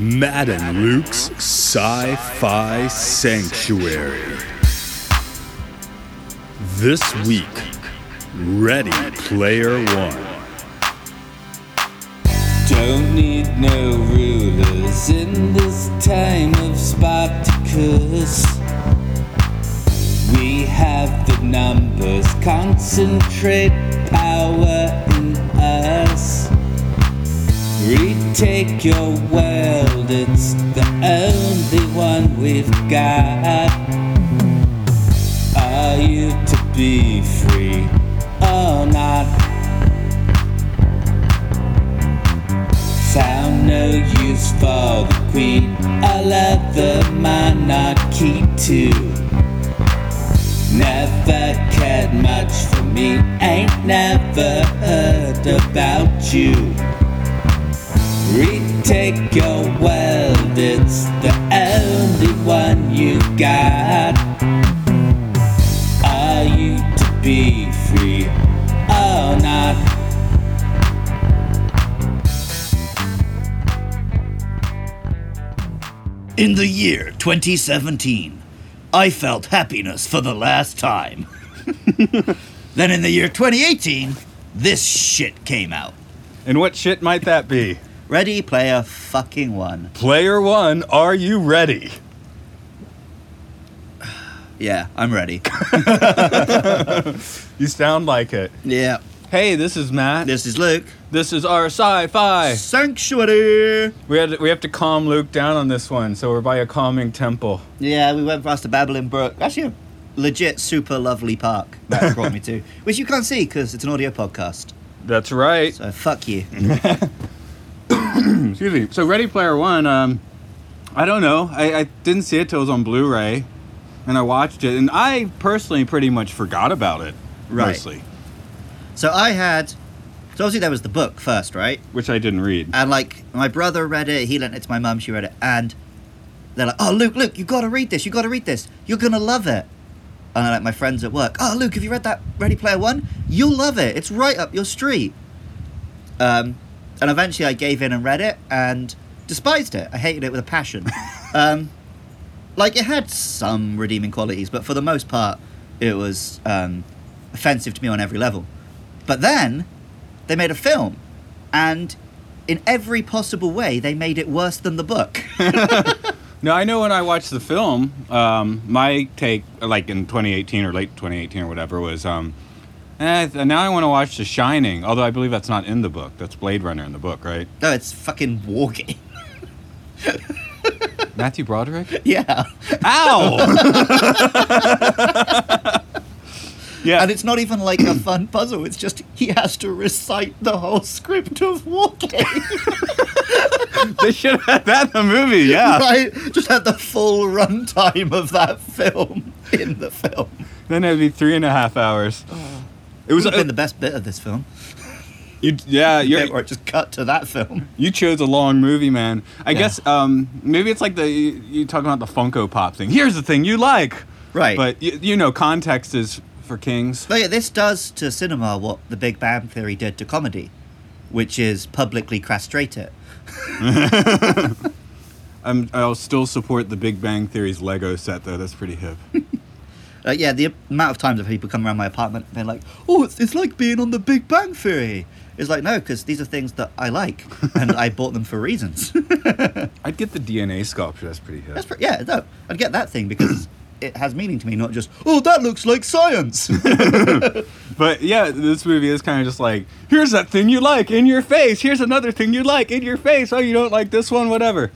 Matt and Luke's Sci Fi Sanctuary. This week, Ready Player One. Don't need no rulers in this time of Spartacus. We have the numbers, concentrate power in us. Retake your world, it's the only one we've got. Are you to be free or not? Found no use for the queen, I love the monarchy too. Never cared much for me, ain't never heard about you. Retake your world, it's the only one you got. Are you to be free or not? In the year 2017, I felt happiness for the last time. then in the year 2018, this shit came out. And what shit might that be? Ready Player fucking One. Player One, are you ready? Yeah, I'm ready. You sound like it. yeah. Hey, this is Matt. This is Luke. This is our sci-fi. Sanctuary. We had we have to calm Luke down on this one, so we're by a calming temple. Yeah, we went past the Babbling Brook. Actually, a legit super lovely park that brought me to, which you can't see because it's an audio podcast. That's right. So fuck you. Excuse me. So Ready Player One, um, I don't know. I, I didn't see it till it was on Blu-ray, and I watched it, and I personally pretty much forgot about it. Right. Mostly, So I had. So obviously there was the book first, right? which I didn't read. And like my brother read it, he lent it to my mum, she read it, and they're like, "Oh, Luke, Luke, you got to read this. You got to read this. You're gonna love it." And I like my friends at work, "Oh, Luke, have you read that Ready Player One? You'll love it. It's right up your street." Um, and eventually I gave in and read it and despised it. I hated it with a passion. um, like it had some redeeming qualities, but for the most part, it was um, offensive to me on every level. But then they made a film, and in every possible way, they made it worse than the book. No, I know when I watched the film, um, my take, like in 2018 or late 2018 or whatever, was, um, eh, th- now I want to watch The Shining. Although I believe that's not in the book. That's Blade Runner in the book, right? no, it's fucking Wargame. Matthew Broderick. yeah, Ow! yeah. and it's not even like a fun puzzle. It's just he has to recite the whole script of Wargame. they should have had that in the movie. Yeah. right? Just had the full runtime of that film in the film. Then it'd be three and a half hours. It It was would been the best bit of this film. you, yeah. Where it just cut to that film. You chose a long movie, man. I Yeah. guess um, maybe it's like the you, you talking about the Funko Pop thing. Here's the thing you like, Right. but you, you know context is for kings. But yeah, this does to cinema what The Big Bang Theory did to comedy, which is publicly castrate it. I'm, I'll still support the Big Bang Theory's Lego set though. That's pretty hip. Uh, yeah, the amount of times that people come around my apartment they're like, "Oh, it's, it's like being on The Big Bang Theory." It's like no, because these are things that I like, and I bought them for reasons. I'd get the DNA sculpture. That's pretty hip. That's pre- yeah, no, I'd get that thing because it has meaning to me, not just oh, that looks like science. But yeah, this movie is kind of just like, here's that thing you like in your face. Here's another thing you like in your face. Oh, you don't like this one, whatever.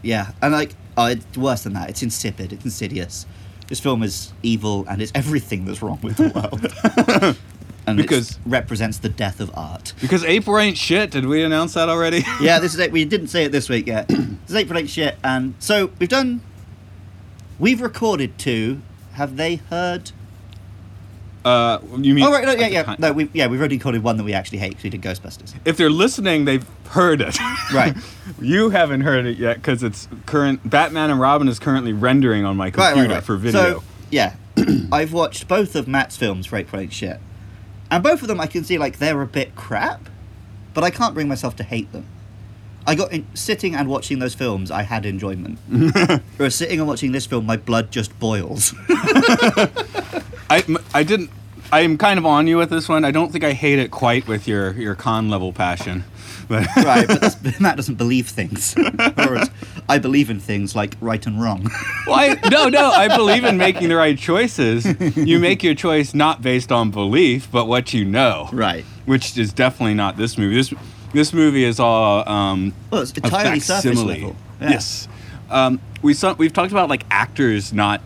yeah, and like, oh, it's worse than that. It's insipid. It's insidious. This film is evil, and it's everything that's wrong with the world. and Because- represents the death of art. Because April ain't shit. Did we announce that already? yeah, this is it. We didn't say it this week yet. this is April ain't shit, and so we've done. We've recorded two. Have they heard? Uh, you mean? Oh right, no, yeah, yeah, no, we yeah we've already recorded one that we actually hate because we did Ghostbusters. If they're listening, they've heard it. Right. you haven't heard it yet because it's current. Batman and Robin is currently rendering on my computer right, right. for video. So yeah, I've watched both of Matt's films for April ain't shit, and both of them I can see like they're a bit crap, but I can't bring myself to hate them. I got in, sitting and watching those films. I had enjoyment. Whereas sitting and watching this film, my blood just boils. I, I didn't. I am kind of on you with this one. I don't think I hate it quite with your your con level passion, but right, but Matt doesn't believe things. Whereas I believe in things like right and wrong. well, I, no, no. I believe in making the right choices. You make your choice not based on belief, but what you know. right. Which is definitely not this movie. This this movie is all um, Well, it's entirely surface level. Yeah. Yes. Um, we saw, we've talked about like actors not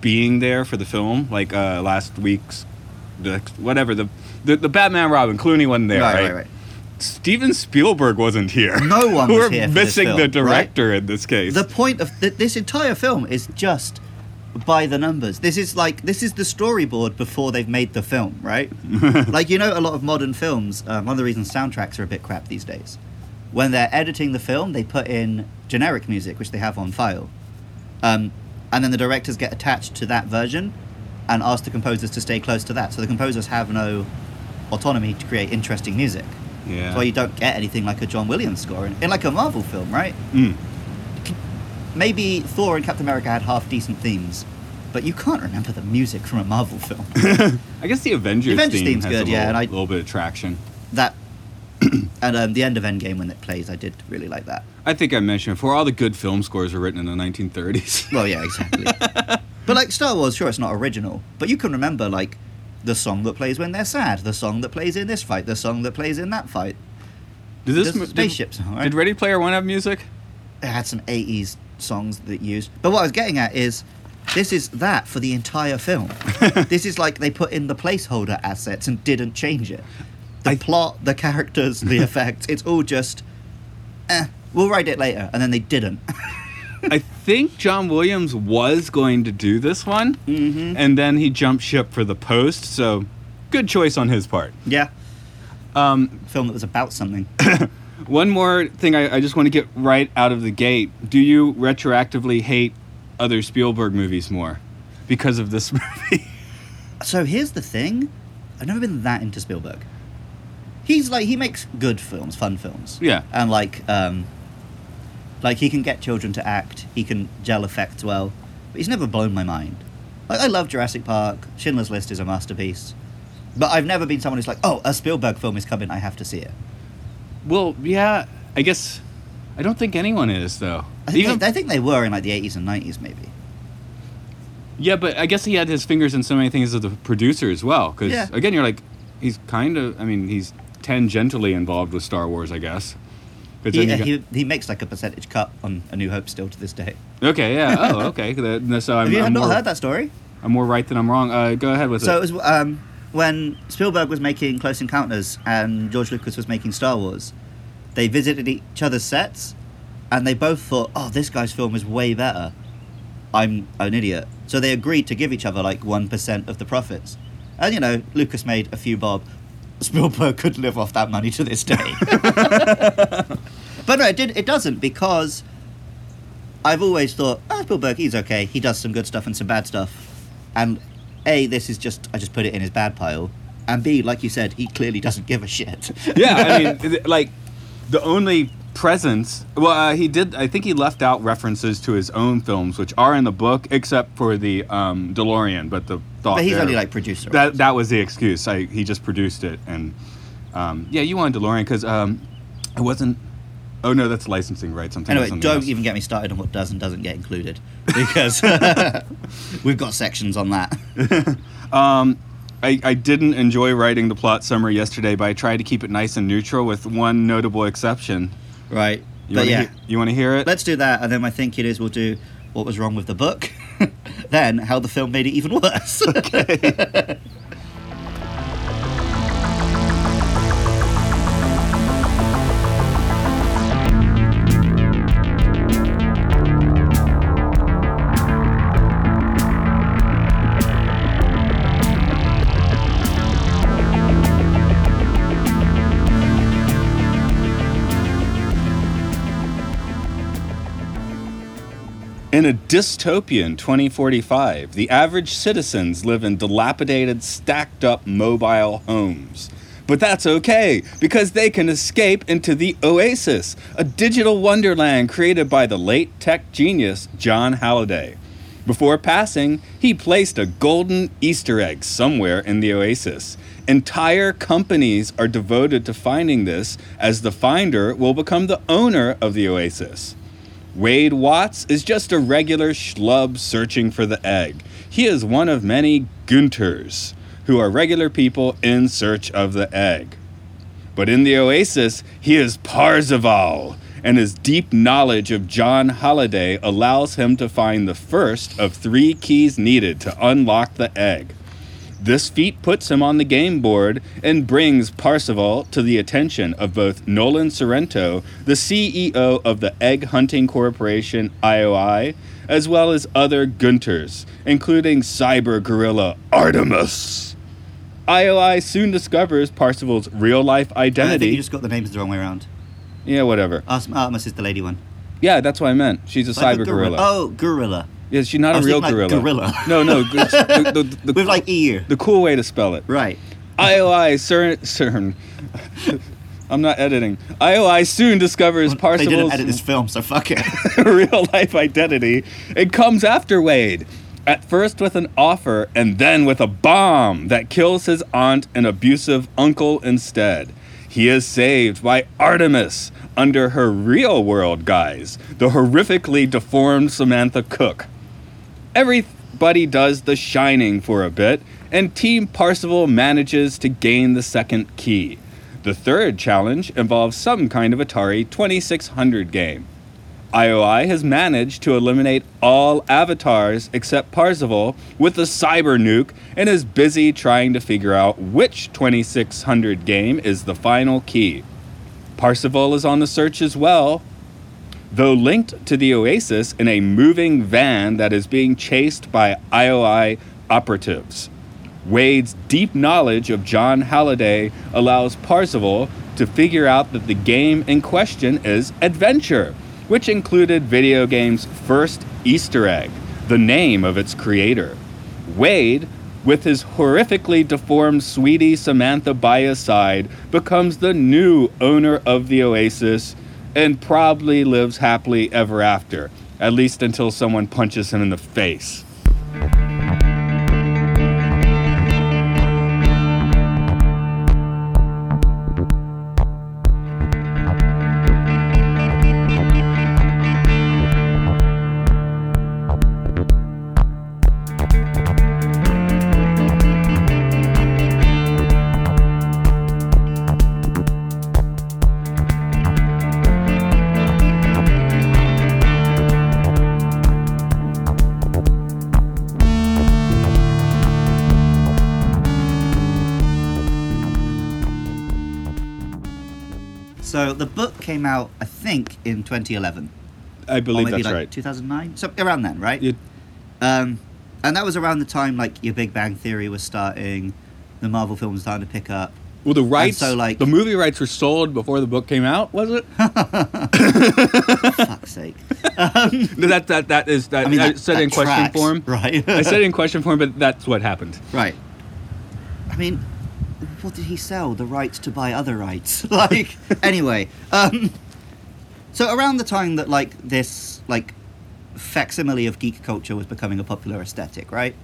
being there for the film, like uh, last week's, the, whatever the, the the Batman Robin Clooney wasn't there, Right, right? right, right. Steven Spielberg wasn't here. No one was We're here for this missing the film, right? director in this case. The point of th- this entire film is just by the numbers. This is like this is the storyboard before they've made the film, right? like you know, a lot of modern films. Um, one of the reasons soundtracks are a bit crap these days. When they're editing the film, they put in generic music, which they have on file, um, and then the directors get attached to that version and ask the composers to stay close to that. So the composers have no autonomy to create interesting music. yeah. That's why you don't get anything like a John Williams score in, in like a Marvel film, right? Mm. maybe Thor and Captain America had half decent themes, but you can't remember the music from a Marvel film. I guess the Avengers, The Avengers theme theme's has good, a yeah, little, and I- little bit of traction. that and um, the end of Endgame when it plays, I did really like that. I think I mentioned before, all the good film scores were written in the 1930s. Well, yeah, exactly. but like Star Wars, sure, it's not original, but you can remember like the song that plays when they're sad, the song that plays in this fight, the song that plays in that fight. Did this There's mo- did- spaceships, all right? Did Ready Player One have music? It had some 80s songs that used. But what I was getting at is this is that for the entire film. this is like they put in the placeholder assets and didn't change it. The I- plot, the characters, the effects, it's all just, eh, we'll write it later. And then they didn't. I think John Williams was going to do this one, mm-hmm. and then he jumped ship for the post. So, good choice on his part. Yeah. Um, Film that was about something. one more thing I, I just want to get right out of the gate. Do you retroactively hate other Spielberg movies more because of this movie? so here's the thing I've never been that into Spielberg. He's like, he makes good films, fun films. yeah. and like um like he can get children to act he can gel effects well but he's never blown my mind like i love jurassic park schindler's list is a masterpiece but i've never been someone who's like oh a spielberg film is coming i have to see it Well, yeah. I guess I don't think anyone is though. i think, Even they, I think they were in like the 80s and 90s maybe yeah, but I guess he had his fingers in so many things as a producer as well. Because Yeah. again, you're like, he's kind of. I mean, he's tangentially involved with Star Wars, I guess. he, then you he, he makes like a percentage cut on a new hope still to this day okay, yeah. Oh, okay. So I'm, have you I'm not more, heard that story I'm more right than I'm wrong. Uh, go ahead with so it. it was um, when spielberg was making close encounters and george lucas was making star wars they visited each other's sets and they both thought oh this guy's film is way better i'm an idiot so they agreed to give each other like 1% of the profits and you know lucas made a few bob spielberg could live off that money to this day but no it, did, it doesn't because i've always thought oh, spielberg he's okay he does some good stuff and some bad stuff and a this is just i just put it in his bad pile and b like you said he clearly doesn't give a shit yeah, I mean, like the only presence. Well, uh, he did. I think he left out references to his own films, which are in the book, except for the um, DeLorean. But the thought but he's there- only like producer that that was the excuse. I, he just produced it, and um, yeah, you wanted DeLorean because um, it wasn't. Oh no, that's licensing rights. Of Anyway, something don't else. even get me started on what does and doesn't get included because we've got sections on that. Um, I, I didn't enjoy writing the plot summary yesterday, but I tried to keep it nice and neutral, with one notable exception. Right. You but yeah, hear, you want to hear it? let's do that, and then I think it is we'll do what was wrong with the book, then how the film made it even worse. In a dystopian 2045, the average citizens live in dilapidated, stacked up mobile homes. But that's okay, because they can escape into the Oasis, a digital wonderland created by the late tech genius John Halliday. Before passing, he placed a golden Easter egg somewhere in the Oasis. Entire companies are devoted to finding this, as the finder will become the owner of the Oasis. Wade Watts is just a regular schlub searching for the egg. He is one of many Gunters, who are regular people in search of the egg. But in the Oasis, he is Parzival, and his deep knowledge of John Halliday allows him to find the first of three keys needed to unlock the egg. This feat puts him on the game board and brings Parzival to the attention of both Nolan Sorrento, the CEO of the Egg Hunting Corporation IOI, as well as other Gunters, including cyber gorilla Artemis. IOI soon discovers Parzival's real life I think identity. you just got the names the wrong way around. yeah, whatever. Artemis is the lady one. Yeah, that's what I meant. She's a Like cyber a gorilla. Oh, gorilla. Yeah, she's not a real thinking like gorilla. gorilla. No, no. it's the, the, the, With like ear. the cool way to spell it. Right. IOI CERN, CERN. I'm not editing. IOI soon discovers They didn't edit this film, so fuck it. real life identity It comes after Wade. At first with an offer and then with a bomb that kills his aunt and abusive uncle instead. He is saved by Artemis under her real world guise, the horrifically deformed Samantha Cook. Everybody does the shining for a bit, and Team Parzival manages to gain the second key. The third challenge involves some kind of Atari 2600 game. IOI has managed to eliminate all avatars except Parzival with the cyber nuke and is busy trying to figure out which 2600 game is the final key. Parzival is on the search as well, though linked to the Oasis in a moving van that is being chased by IOI operatives. Wade's deep knowledge of John Halliday allows Parzival to figure out that the game in question is Adventure, which included video game's first Easter egg, the name of its creator. Wade, with his horrifically deformed sweetie Samantha by his side, becomes the new owner of the Oasis and probably lives happily ever after, at least until someone punches him in the face. Came out, I think, in 2011. I believe maybe that's like right. 2009? So around then, right? Um, and that was around the time like your Big Bang Theory was starting, the Marvel films were starting to pick up. well, the rights, so, like- the movie rights were sold before the book came out, was it? For fuck's sake. that that that is that. I, I mean, that, said that in question form. right? I said it in question form, but that's what happened. right. I mean, what did he sell? The rights to buy other rights. like, anyway. Um, so around the time that like this like facsimile of geek culture was becoming a popular aesthetic, right?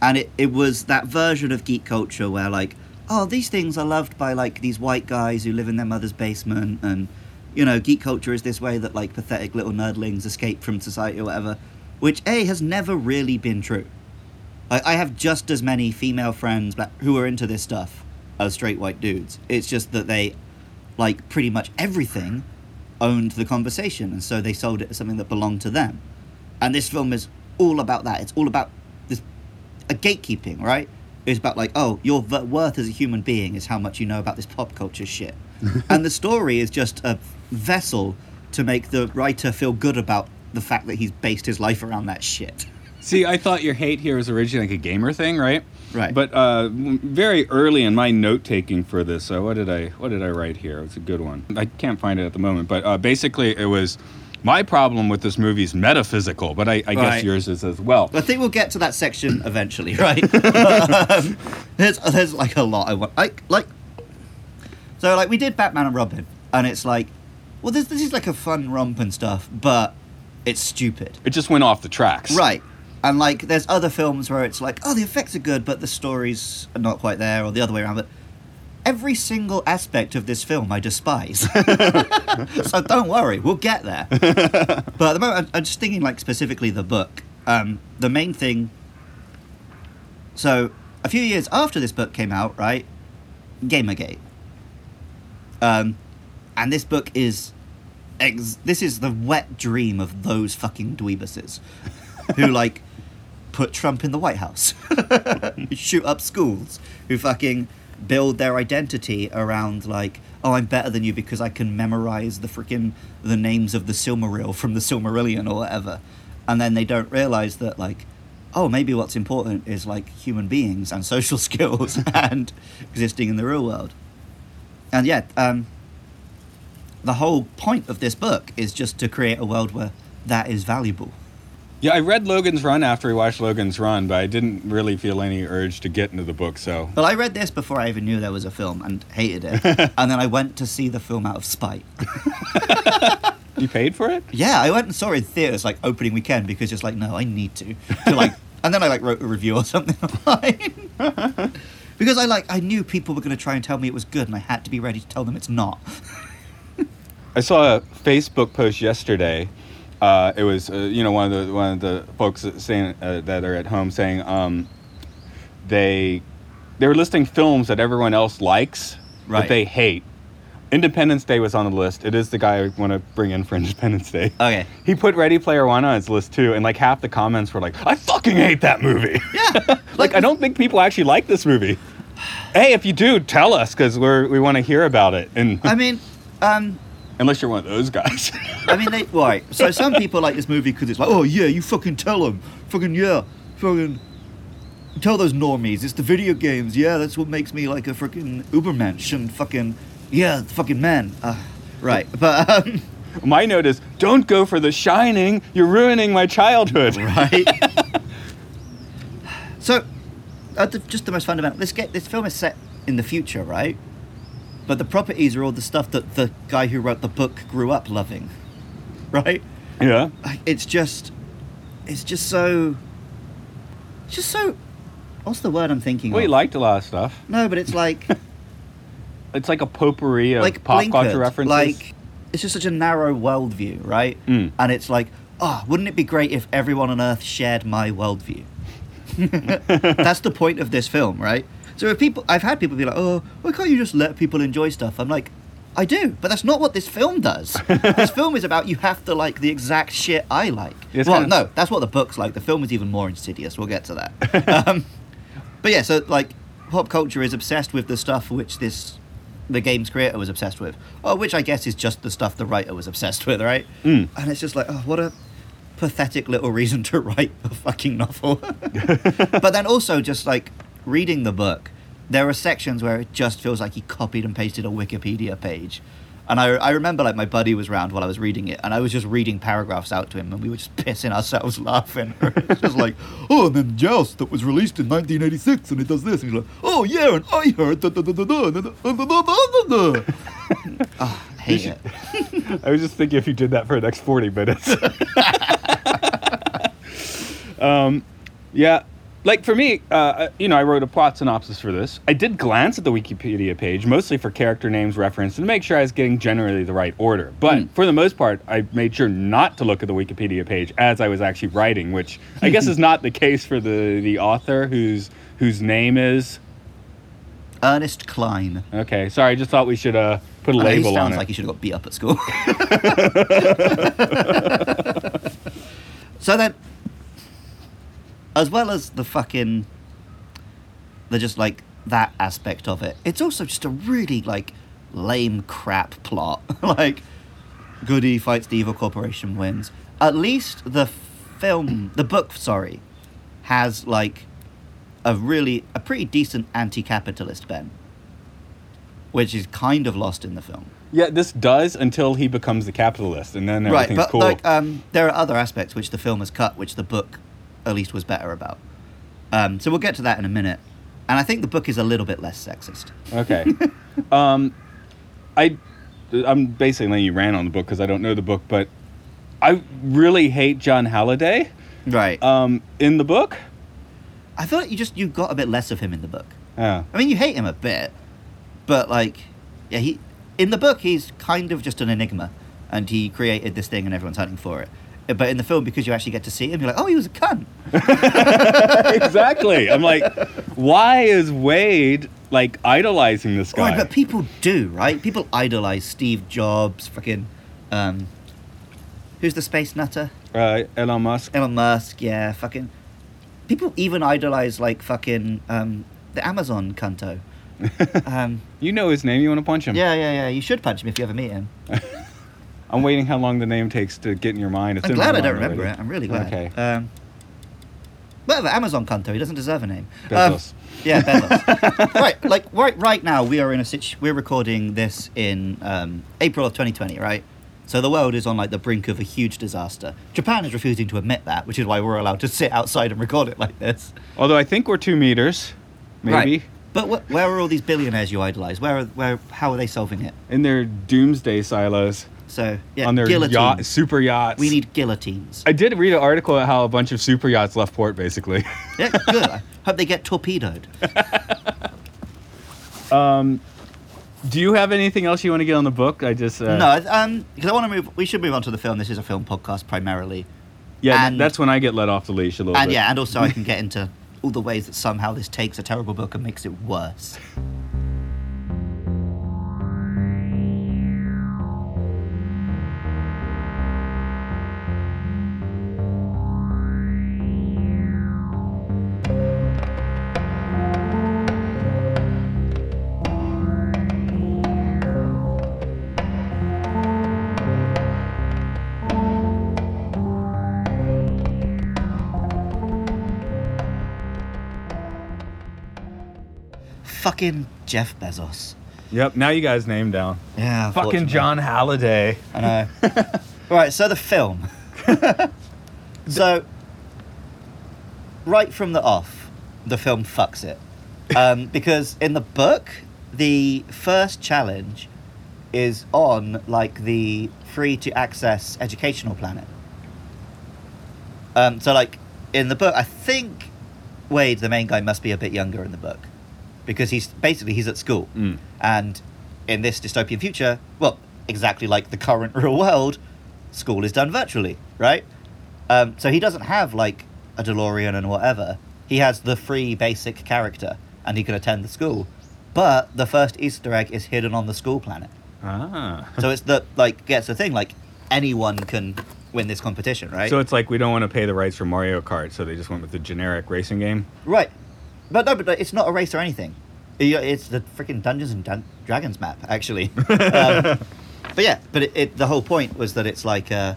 And it, it was that version of geek culture where like, oh, these things are loved by like these white guys who live in their mother's basement and you know, geek culture is this way that like pathetic little nerdlings escape from society or whatever, which A has never really been true. I, I have just as many female friends black, who are into this stuff as straight white dudes. It's just that they like pretty much everything owned the conversation and so they sold it as something that belonged to them. And this film is all about that. It's all about this a gatekeeping, right? It's about like, oh, your v- worth as a human being is how much you know about this pop culture shit. and the story is just a vessel to make the writer feel good about the fact that he's based his life around that shit. See, I thought your hate here was originally like a gamer thing, right? Right. But uh, very early in my note taking for this, uh, what did I what did I write here? It's a good one. I can't find it at the moment, but uh, basically it was my problem with this movie is metaphysical, but I, I guess yours is as well. I think we'll get to that section eventually, right? um, there's there's like a lot I want. I like So like we did Batman and Robin, and it's like, well, this this is like a fun romp and stuff, but it's stupid, It just went off the tracks. right? And like, there's other films where it's like, oh, the effects are good, but the stories are not quite there, or the other way around. But every single aspect of this film I despise. so don't worry, we'll get there. but at the moment, I'm- just thinking like specifically the book. Um, the main thing. So a few years after this book came out, right? Gamergate. Um, and this book is, ex- this is the wet dream of those fucking dweebuses, who like put Trump in the White House, shoot up schools, who fucking build their identity around like, oh, I'm better than you because I can memorize the freaking the names of the Silmaril from the Silmarillion or whatever, and then they don't realize that like, oh, maybe what's important is like human beings and social skills and existing in the real world, and yeah, um, the whole point of this book is just to create a world where that is valuable. Yeah, I read Logan's Run after I watched Logan's Run, but I didn't really feel any urge to get into the book. So Well, I read this before I even knew there was a film and hated it. and then I went to see the film out of spite. you paid for it. Yeah, I went and saw it in theaters like opening weekend because it's like, no, I need to. to like, and then I like wrote a review or something online. because I like I knew people were going to try and tell me it was good, and I had to be ready to tell them it's not. I saw a Facebook post yesterday. Uh, it was uh, you know one of the one of the folks that saying uh, that are at home saying um, they they were listing films that everyone else likes Right. that they hate. Independence Day was on the list. It is the guy I want to bring in for Independence Day. Okay. He put Ready Player One on his list too, and like half the comments were like, "I fucking hate that movie." Yeah. like I don't think people actually like this movie. Hey, if you do, tell us because we're we want to hear about it. And I mean, um, unless you're one of those guys. I mean, they right. So some people like this movie because it's like, oh yeah, you fucking tell them, fucking yeah, fucking tell those normies. It's the video games. Yeah, that's what makes me like a freaking Ubermensch and fucking yeah, fucking man. Uh, right, but um, My note is, don't go for The Shining. You're ruining my childhood. right. so, uh, the, just the most fundamental. This get this film is set in the future, right? But the properties are all the stuff that the guy who wrote the book grew up loving, right? Yeah. it's just it's just so just so what's the word i'm thinking Well, you of? liked a lot of stuff. no but it's like It's like a potpourri of like pop blinkered, culture references. like it's just such a narrow worldview right Mm. and it's like oh wouldn't it be great if everyone on earth shared my worldview that's the point of this film right so if people i've had people be like oh why can't you just let people enjoy stuff i'm like I do, but that's not what this film does. this film is about you have to like the exact shit I like. It's well, kind of- no, that's what the book's like. The film is even more insidious. We'll get to that. um, but yeah, so like pop culture is obsessed with the stuff which this the game's creator was obsessed with, or which I guess is just the stuff the writer was obsessed with, right? Mm. And it's just like, oh, what a pathetic little reason to write a fucking novel. but then also just like reading the book, there are sections where it just feels like he copied and pasted a Wikipedia page. And I, I remember like my buddy was around while I was reading it, and I was just reading paragraphs out to him, and we were just pissing ourselves laughing. it's just like, oh, and then Joust that was released in 1986, and it does this. And he's like, oh yeah, and I heard da da da da da da da da da da da. Ah, hate it. I was just thinking if you did that for the next 40 minutes. um, yeah, like for me, uh, you know, I wrote a plot synopsis for this. I did glance at the Wikipedia page, mostly for character names reference and to make sure I was getting generally the right order. But Hmm. for the most part, I made sure not to look at the Wikipedia page as I was actually writing, which I guess is not the case for the, the author whose whose name is. Ernest Cline. Okay, sorry, I just thought we should uh, put a I label on it. Sounds like he should have got beat up at school. so then, as well as the fucking, the just like that aspect of it, it's also just a really like lame crap plot. like, Goody fights the evil corporation, wins. At least the film, the book, sorry, has like a really a pretty decent anti-capitalist Ben, which is kind of lost in the film. Yeah, this does until he becomes the capitalist, and then everything's Right, but cool. like um, there are other aspects which the film has cut, which the book at least was better about. Um, so we'll get to that in a minute. And I think the book is a little bit less sexist. okay. um, I, I'm basically letting you rant on the book because I don't know the book, but I really hate John Halliday Right. um, in the book. I feel like you just you got a bit less of him in the book. Yeah. I mean, you hate him a bit, but like, yeah, he in the book he's kind of just an enigma, and he created this thing and everyone's hunting for it. But in the film, because you actually get to see him, you're like, oh, he was a cunt. exactly. I'm like, why is Wade like idolizing this guy? Right, but people do, right? People idolize Steve Jobs, fucking, um, who's the space nutter? uh, Elon Musk. Elon Musk, yeah, fucking. People even idolize like fucking um, the Amazon cunto. Um, You know his name. You want to punch him? yeah, yeah, yeah. You should punch him if you ever meet him. I'm waiting how long the name takes to get in your mind. It's I'm glad I don't remember already. it. I'm really glad. Okay. Um, whatever, Amazon Kanto. He doesn't deserve a name. Bezos. Um, yeah, Bezos. right, like right, right now we are in a situ- We're recording this in um, April of 2020, right? So the world is on like the brink of a huge disaster. Japan is refusing to admit that, which is why we're allowed to sit outside and record it like this. Although I think we're two meters, maybe. Right. But wh- where are all these billionaires you idolize? Where, are, where, how are they solving it? In their doomsday silos So yeah, on their guillotines. yacht, super yachts. we need guillotines. I did read an article about how a bunch of super yachts left port, basically. yeah, good. I hope they get torpedoed. Do you have anything else you want to get on the book? I just uh, No, um, because I want to move. We should move on to the film. This is a film podcast primarily, Yeah, and- that's when I get let off the leash a little and bit. yeah, and also I can get into all the ways that somehow this takes a terrible book and makes it worse. Fucking Jeff Bezos. Yep. Now you guys name down. Yeah, Fucking. John Halliday. I know. right, so the film. so, right from the off, the film fucks it. Um, because in the book, the first challenge is on, like, the free to access educational planet. Um, so, like, in the book, I think Wade, the main guy, must be a bit younger in the book. Because he's basically he's at school. Mm. And in this dystopian future, well, exactly like the current real world, school is done virtually, right? Um, so he doesn't have like a DeLorean and whatever. He has the free basic character, and he can attend the school. But the first Easter egg is hidden on the school planet. Ah. So it's the like gets the thing like anyone can win this competition, right? So it's like we don't want to pay the rights for Mario Kart, so they just went with the generic racing game. Right. But no, but it's not a race or anything. It's the freaking Dungeons and Dun- Dragons map, actually. um, but yeah, but it, it, the whole point was that it's like uh,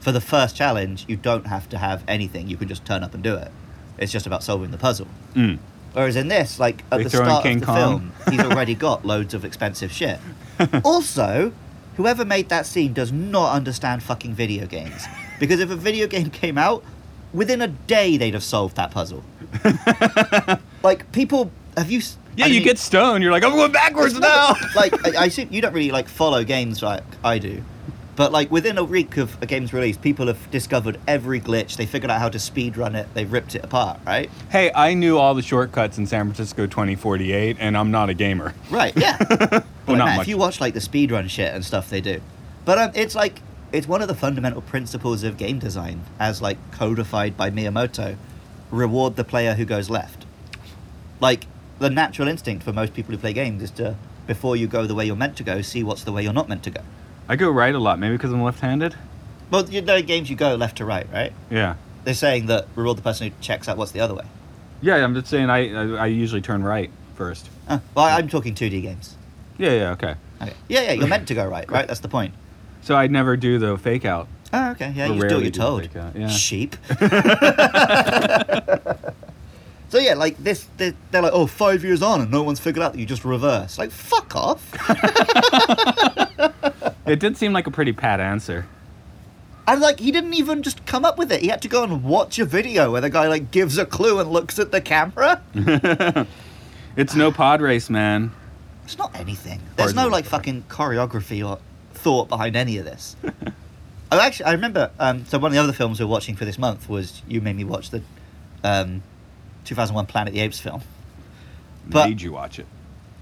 for the first challenge, you don't have to have anything. You can just turn up and do it. It's just about solving the puzzle. Mm. Whereas in this, like at They the start of the Kong. film, he's already got loads of expensive shit. also, whoever made that scene does not understand fucking video games. Because if a video game came out, within a day they'd have solved that puzzle. like people, have you? Yeah, you mean, get stoned. You're like, I'm going backwards now. like I, I see you don't really like follow games like I do. But like within a week of a game's release, people have discovered every glitch. They figured out how to speed run it. They've ripped it apart, right? hey, I knew all the shortcuts in San Francisco 2048, and I'm not a gamer. Right, yeah. well, Well, not man, much. if you watch like the speedrun shit and stuff they do. But um, it's like it's one of the fundamental principles of game design as like codified by Miyamoto. Reward the player who goes left. Like the natural instinct for most people who play games is to before you go the way you're meant to go, see what's the way you're not meant to go. I go right a lot, maybe because I'm left-handed. Well, you know, in games you go left to right, right? Yeah. They're saying that reward the person who checks out what's the other way. Yeah, I'm just saying I I, I usually turn right first. Uh, well, I'm talking 2D games. Yeah, yeah, okay. Okay. Yeah, yeah, you're meant to go right, right? That's the point. So I'd never do the fake out. Oh, okay. Yeah, you just do what rarely you're do told. yeah. Sheep. so yeah, like this, they're, they're like, oh, five years on, and no one's figured out that you just reverse. Like, fuck off. It did seem like a pretty pat answer. and like, he didn't even just come up with it. He had to go and watch a video where the guy like gives a clue and looks at the camera. It's no pod race, man. It's not anything. There's no like fucking choreography or thought behind any of this. oh, actually, I remember. Um, so one of the other films we were watching for this month was you made me watch the um, 2001 Planet of the Apes film. But- Made you watch it.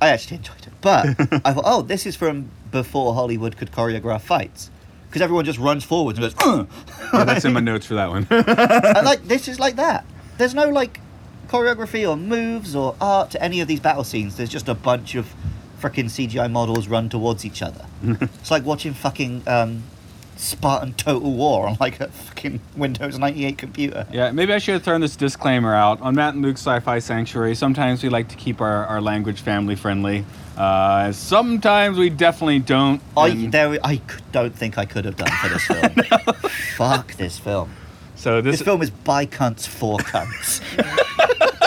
I actually enjoyed it, but I thought, oh, this is from before Hollywood could choreograph fights because everyone just runs forwards and goes. Yeah, that's in my notes for that one. and like this is like that. There's no like choreography or moves or art to any of these battle scenes. There's just a bunch of freaking CGI models run towards each other. it's like watching fucking um, Spartan Total War on like a fucking Windows 98 computer. Yeah, maybe I should have thrown this disclaimer out. On Matt and Luke's Sci-Fi Sanctuary, sometimes we like to keep our, our language family friendly. Uh, sometimes we definitely don't. I and there I c- don't think I could have done for this film. Fuck this film. so this, This film is by cunts for cunts.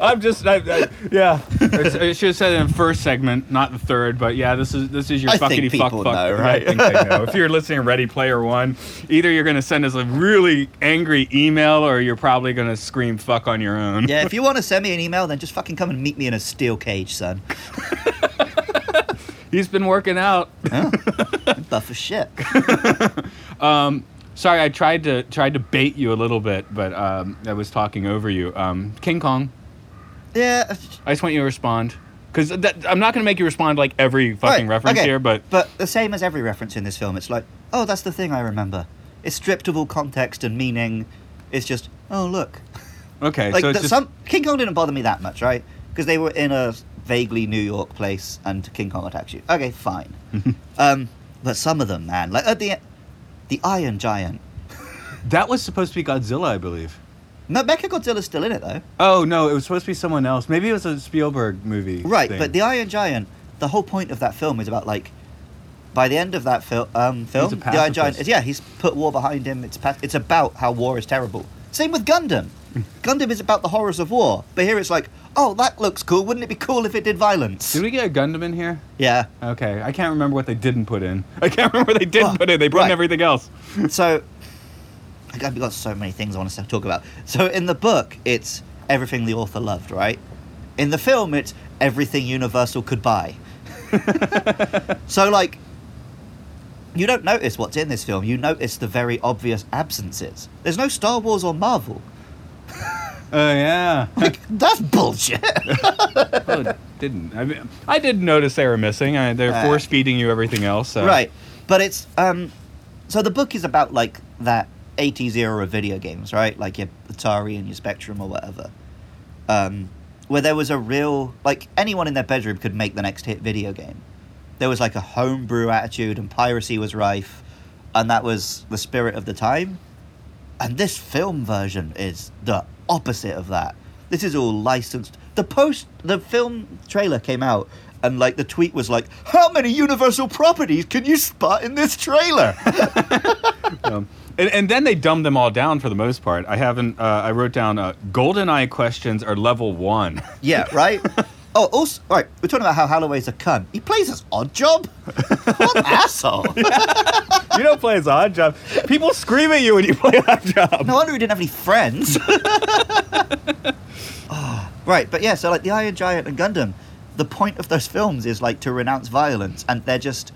I'm just, I, I, yeah. I should have said it in the first segment, not the third. But yeah, this is this is your I fuckity fuck people fuck. know, right? I think they know. if you're listening to Ready Player One, either you're gonna send us a really angry email, or you're probably gonna scream fuck on your own. yeah, if you want to send me an email, then just fucking come and meet me in a steel cage, son. He's been working out. I'm buff as shit. Um, Sorry, I tried to tried to bait you a little bit, but um, I was talking over you. Um, King Kong. Yeah. I just want you to respond because I'm not going to make you respond like every fucking Right, reference okay. here, but But the same as every reference in this film, it's like, oh, that's the thing I remember. It's stripped of all context and meaning. It's just, oh, look. okay. Like, so it's just, some King Kong didn't bother me that much, right? Because they were in a vaguely New York place and King Kong attacks you. Okay, fine. um, but some of them, man, like at the the Iron Giant. that was supposed to be Godzilla, I believe. No, Mecha Godzilla's still in it though. Oh no, it was supposed to be someone else. Maybe it was a Spielberg movie. Right, thing. but the Iron Giant, the whole point of that film is about like, by the end of that fil- um, film, the Iron Giant is yeah, he's put war behind him. It's it's about how war is terrible. Same with Gundam. Gundam is about the horrors of war, but here it's like, oh, that looks cool. Wouldn't it be cool if it did violence? Did we get a Gundam in here? Yeah. Okay, I can't remember what they didn't put in. I can't remember what they didn't Oh, put in. They put in everything else. So, I've got so many things I want to talk about. So in the book, it's everything the author loved, right? In the film, it's everything Universal could buy. so like, you don't notice what's in this film. You notice the very obvious absences. There's no Star Wars or Marvel. Oh yeah. Like that's bullshit. oh, didn't. I mean, I did notice they were missing. I, they're Ah. force feeding you everything else. So. Right. But it's um so the book is about like that 80s era of video games, right? Like your Atari and your Spectrum or whatever. Um where there was a real like anyone in their bedroom could make the next hit video game. There was like a homebrew attitude and piracy was rife and that was the spirit of the time. And this film version is the opposite of that. This is all licensed. The post, the film trailer came out, and like the tweet was like, "How many Universal properties can you spot in this trailer?" Um, and, and then they dumbed them all down for the most part. I haven't. Uh, I wrote down uh, GoldenEye questions are level one. yeah, right. Oh, also, right. We're talking about how Holloway's a cunt. He plays as Oddjob. what an asshole! you don't play as Oddjob. People scream at you when you play Oddjob. No wonder he didn't have any friends. Oh, right, but yeah, so like the Iron Giant and Gundam, the point of those films is like to renounce violence, and they're just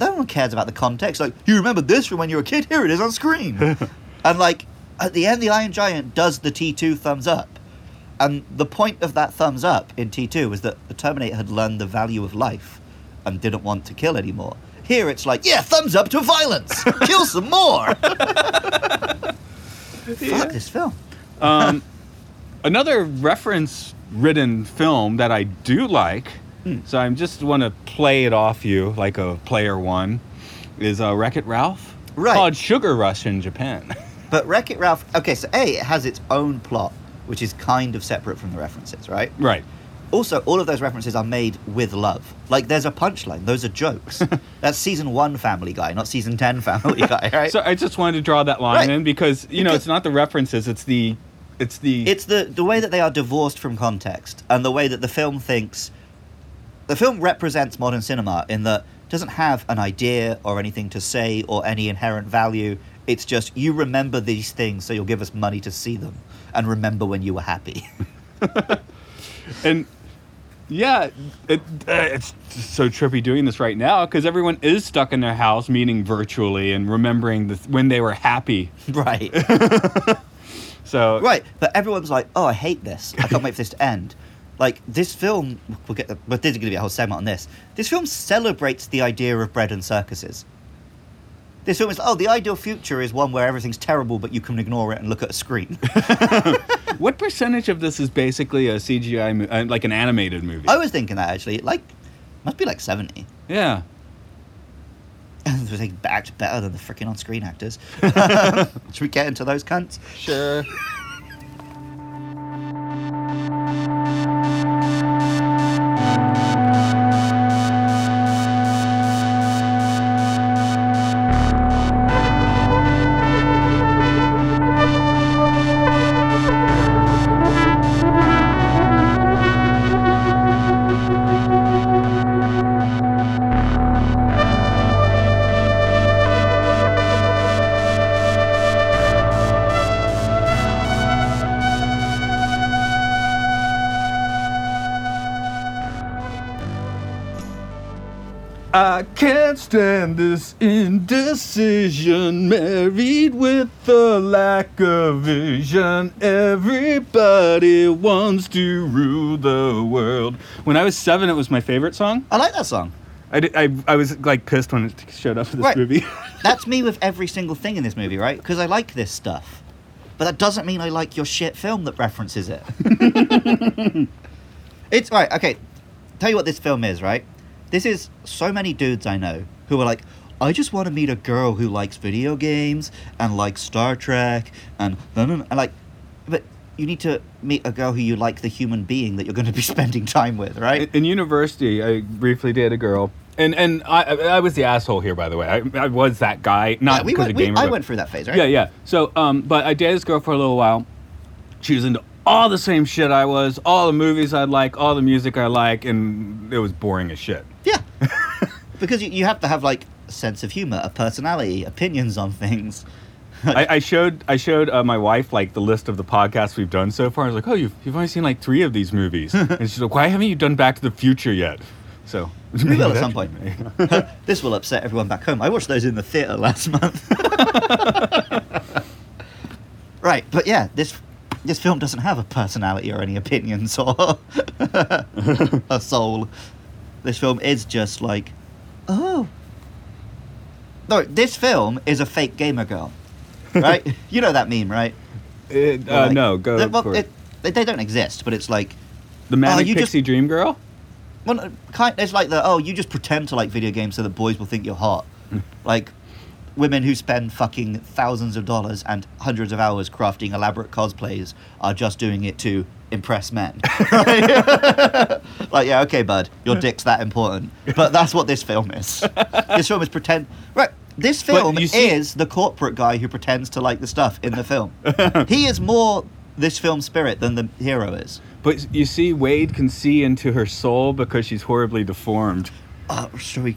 no one cares about the context. Like, you remember this from when you were a kid? Here it is on screen. and like at the end, the Iron Giant does the T two thumbs up, and the point of that thumbs up in T two was that the Terminator had learned the value of life and didn't want to kill anymore. Here it's like, yeah, thumbs up to violence. Kill some more. Fuck this film. Um, another reference-ridden film that I do like, Hmm. so I just want to play it off you like a player one, is uh, Wreck It Ralph. Right. Called Sugar Rush in Japan. But Wreck It Ralph, okay, so A, it has its own plot, which is kind of separate from the references, right? right. Also, all of those references are made with love. Like, there's a punchline, those are jokes. That's season one Family Guy, not season 10 Family Guy, right? So I just wanted to draw that line Right. in because you know Because- it's not the references, it's the, it's the. it's the, the way that they are divorced from context and the way that the film thinks. The film represents modern cinema in that it doesn't have an idea or anything to say or any inherent value. It's just you remember these things, so you'll give us money to see them and remember when you were happy. and Yeah, it, uh, it's so trippy doing this right now because everyone is stuck in their house, meeting virtually and remembering the, when they were happy. Right. So right. But everyone's like, oh, I hate this. I can't wait for this to end. Like this film, we'll get. But there's going to be a whole segment on this. This film celebrates the idea of bread and circuses. This film is oh, the ideal future is one where everything's terrible, but you can ignore it and look at a screen. what percentage of this is basically a CGI, mo- uh, like an animated movie? I was thinking that actually, like, must be like seventy. yeah. they act better than the freaking on-screen actors. Should we get into those cunts? Sure. Can't this indecision, married with the lack of vision. Everybody wants to rule the world. When I was seven, it was my favorite song. I like that song. I, did, I, I was like pissed when it showed up in this Right. movie. That's me with every single thing in this movie, right? Because I like this stuff. But that doesn't mean I like your shit film that references it. it's right, okay. Tell you what this film is, right? This is so many dudes I know who are like, I just want to meet a girl who likes video games and likes Star Trek and, and like, but you need to meet a girl who you like the human being that you're going to be spending time with, right? In, in university, I briefly dated a girl. And and I, I was the asshole here, by the way. I, I was that guy, not Yeah, we because went, of we. I but- went through that phase, right? Yeah, yeah. So, um, but I dated this girl for a little while. She was into all the same shit I was, all the movies I like, all the music I like, and it was boring as shit. Yeah. because you, you have to have like a sense of humor, a personality, opinions on things. I, I showed I showed uh, my wife like the list of the podcasts we've done so far. I was like, "Oh, you've you've only seen like three of these movies," and she's like, "Why haven't you done Back to the Future yet?" So We will at some point. this will upset everyone back home. I watched those in the theater last month. right, but yeah, this this film doesn't have a personality or any opinions or a soul. This film is just like, oh. No, this film is a fake gamer girl, right? you know that meme, right? It, uh, like- no, go They- well, it. it- they, they don't exist, but it's like The Manic you just- Pixie Dream Girl. well, kind. It's like the oh, you just pretend to like video games so that boys will think you're hot. like women who spend fucking thousands of dollars and hundreds of hours crafting elaborate cosplays are just doing it to impress men. Like yeah, okay, bud, your dick's that important. But that's what this film is. this film is pretend. Right. This film see- is the corporate guy who pretends to like the stuff in the film. he is more this film spirit than the hero is. But you see, Wade can see into her soul because she's horribly deformed. Uh, oh, shall we?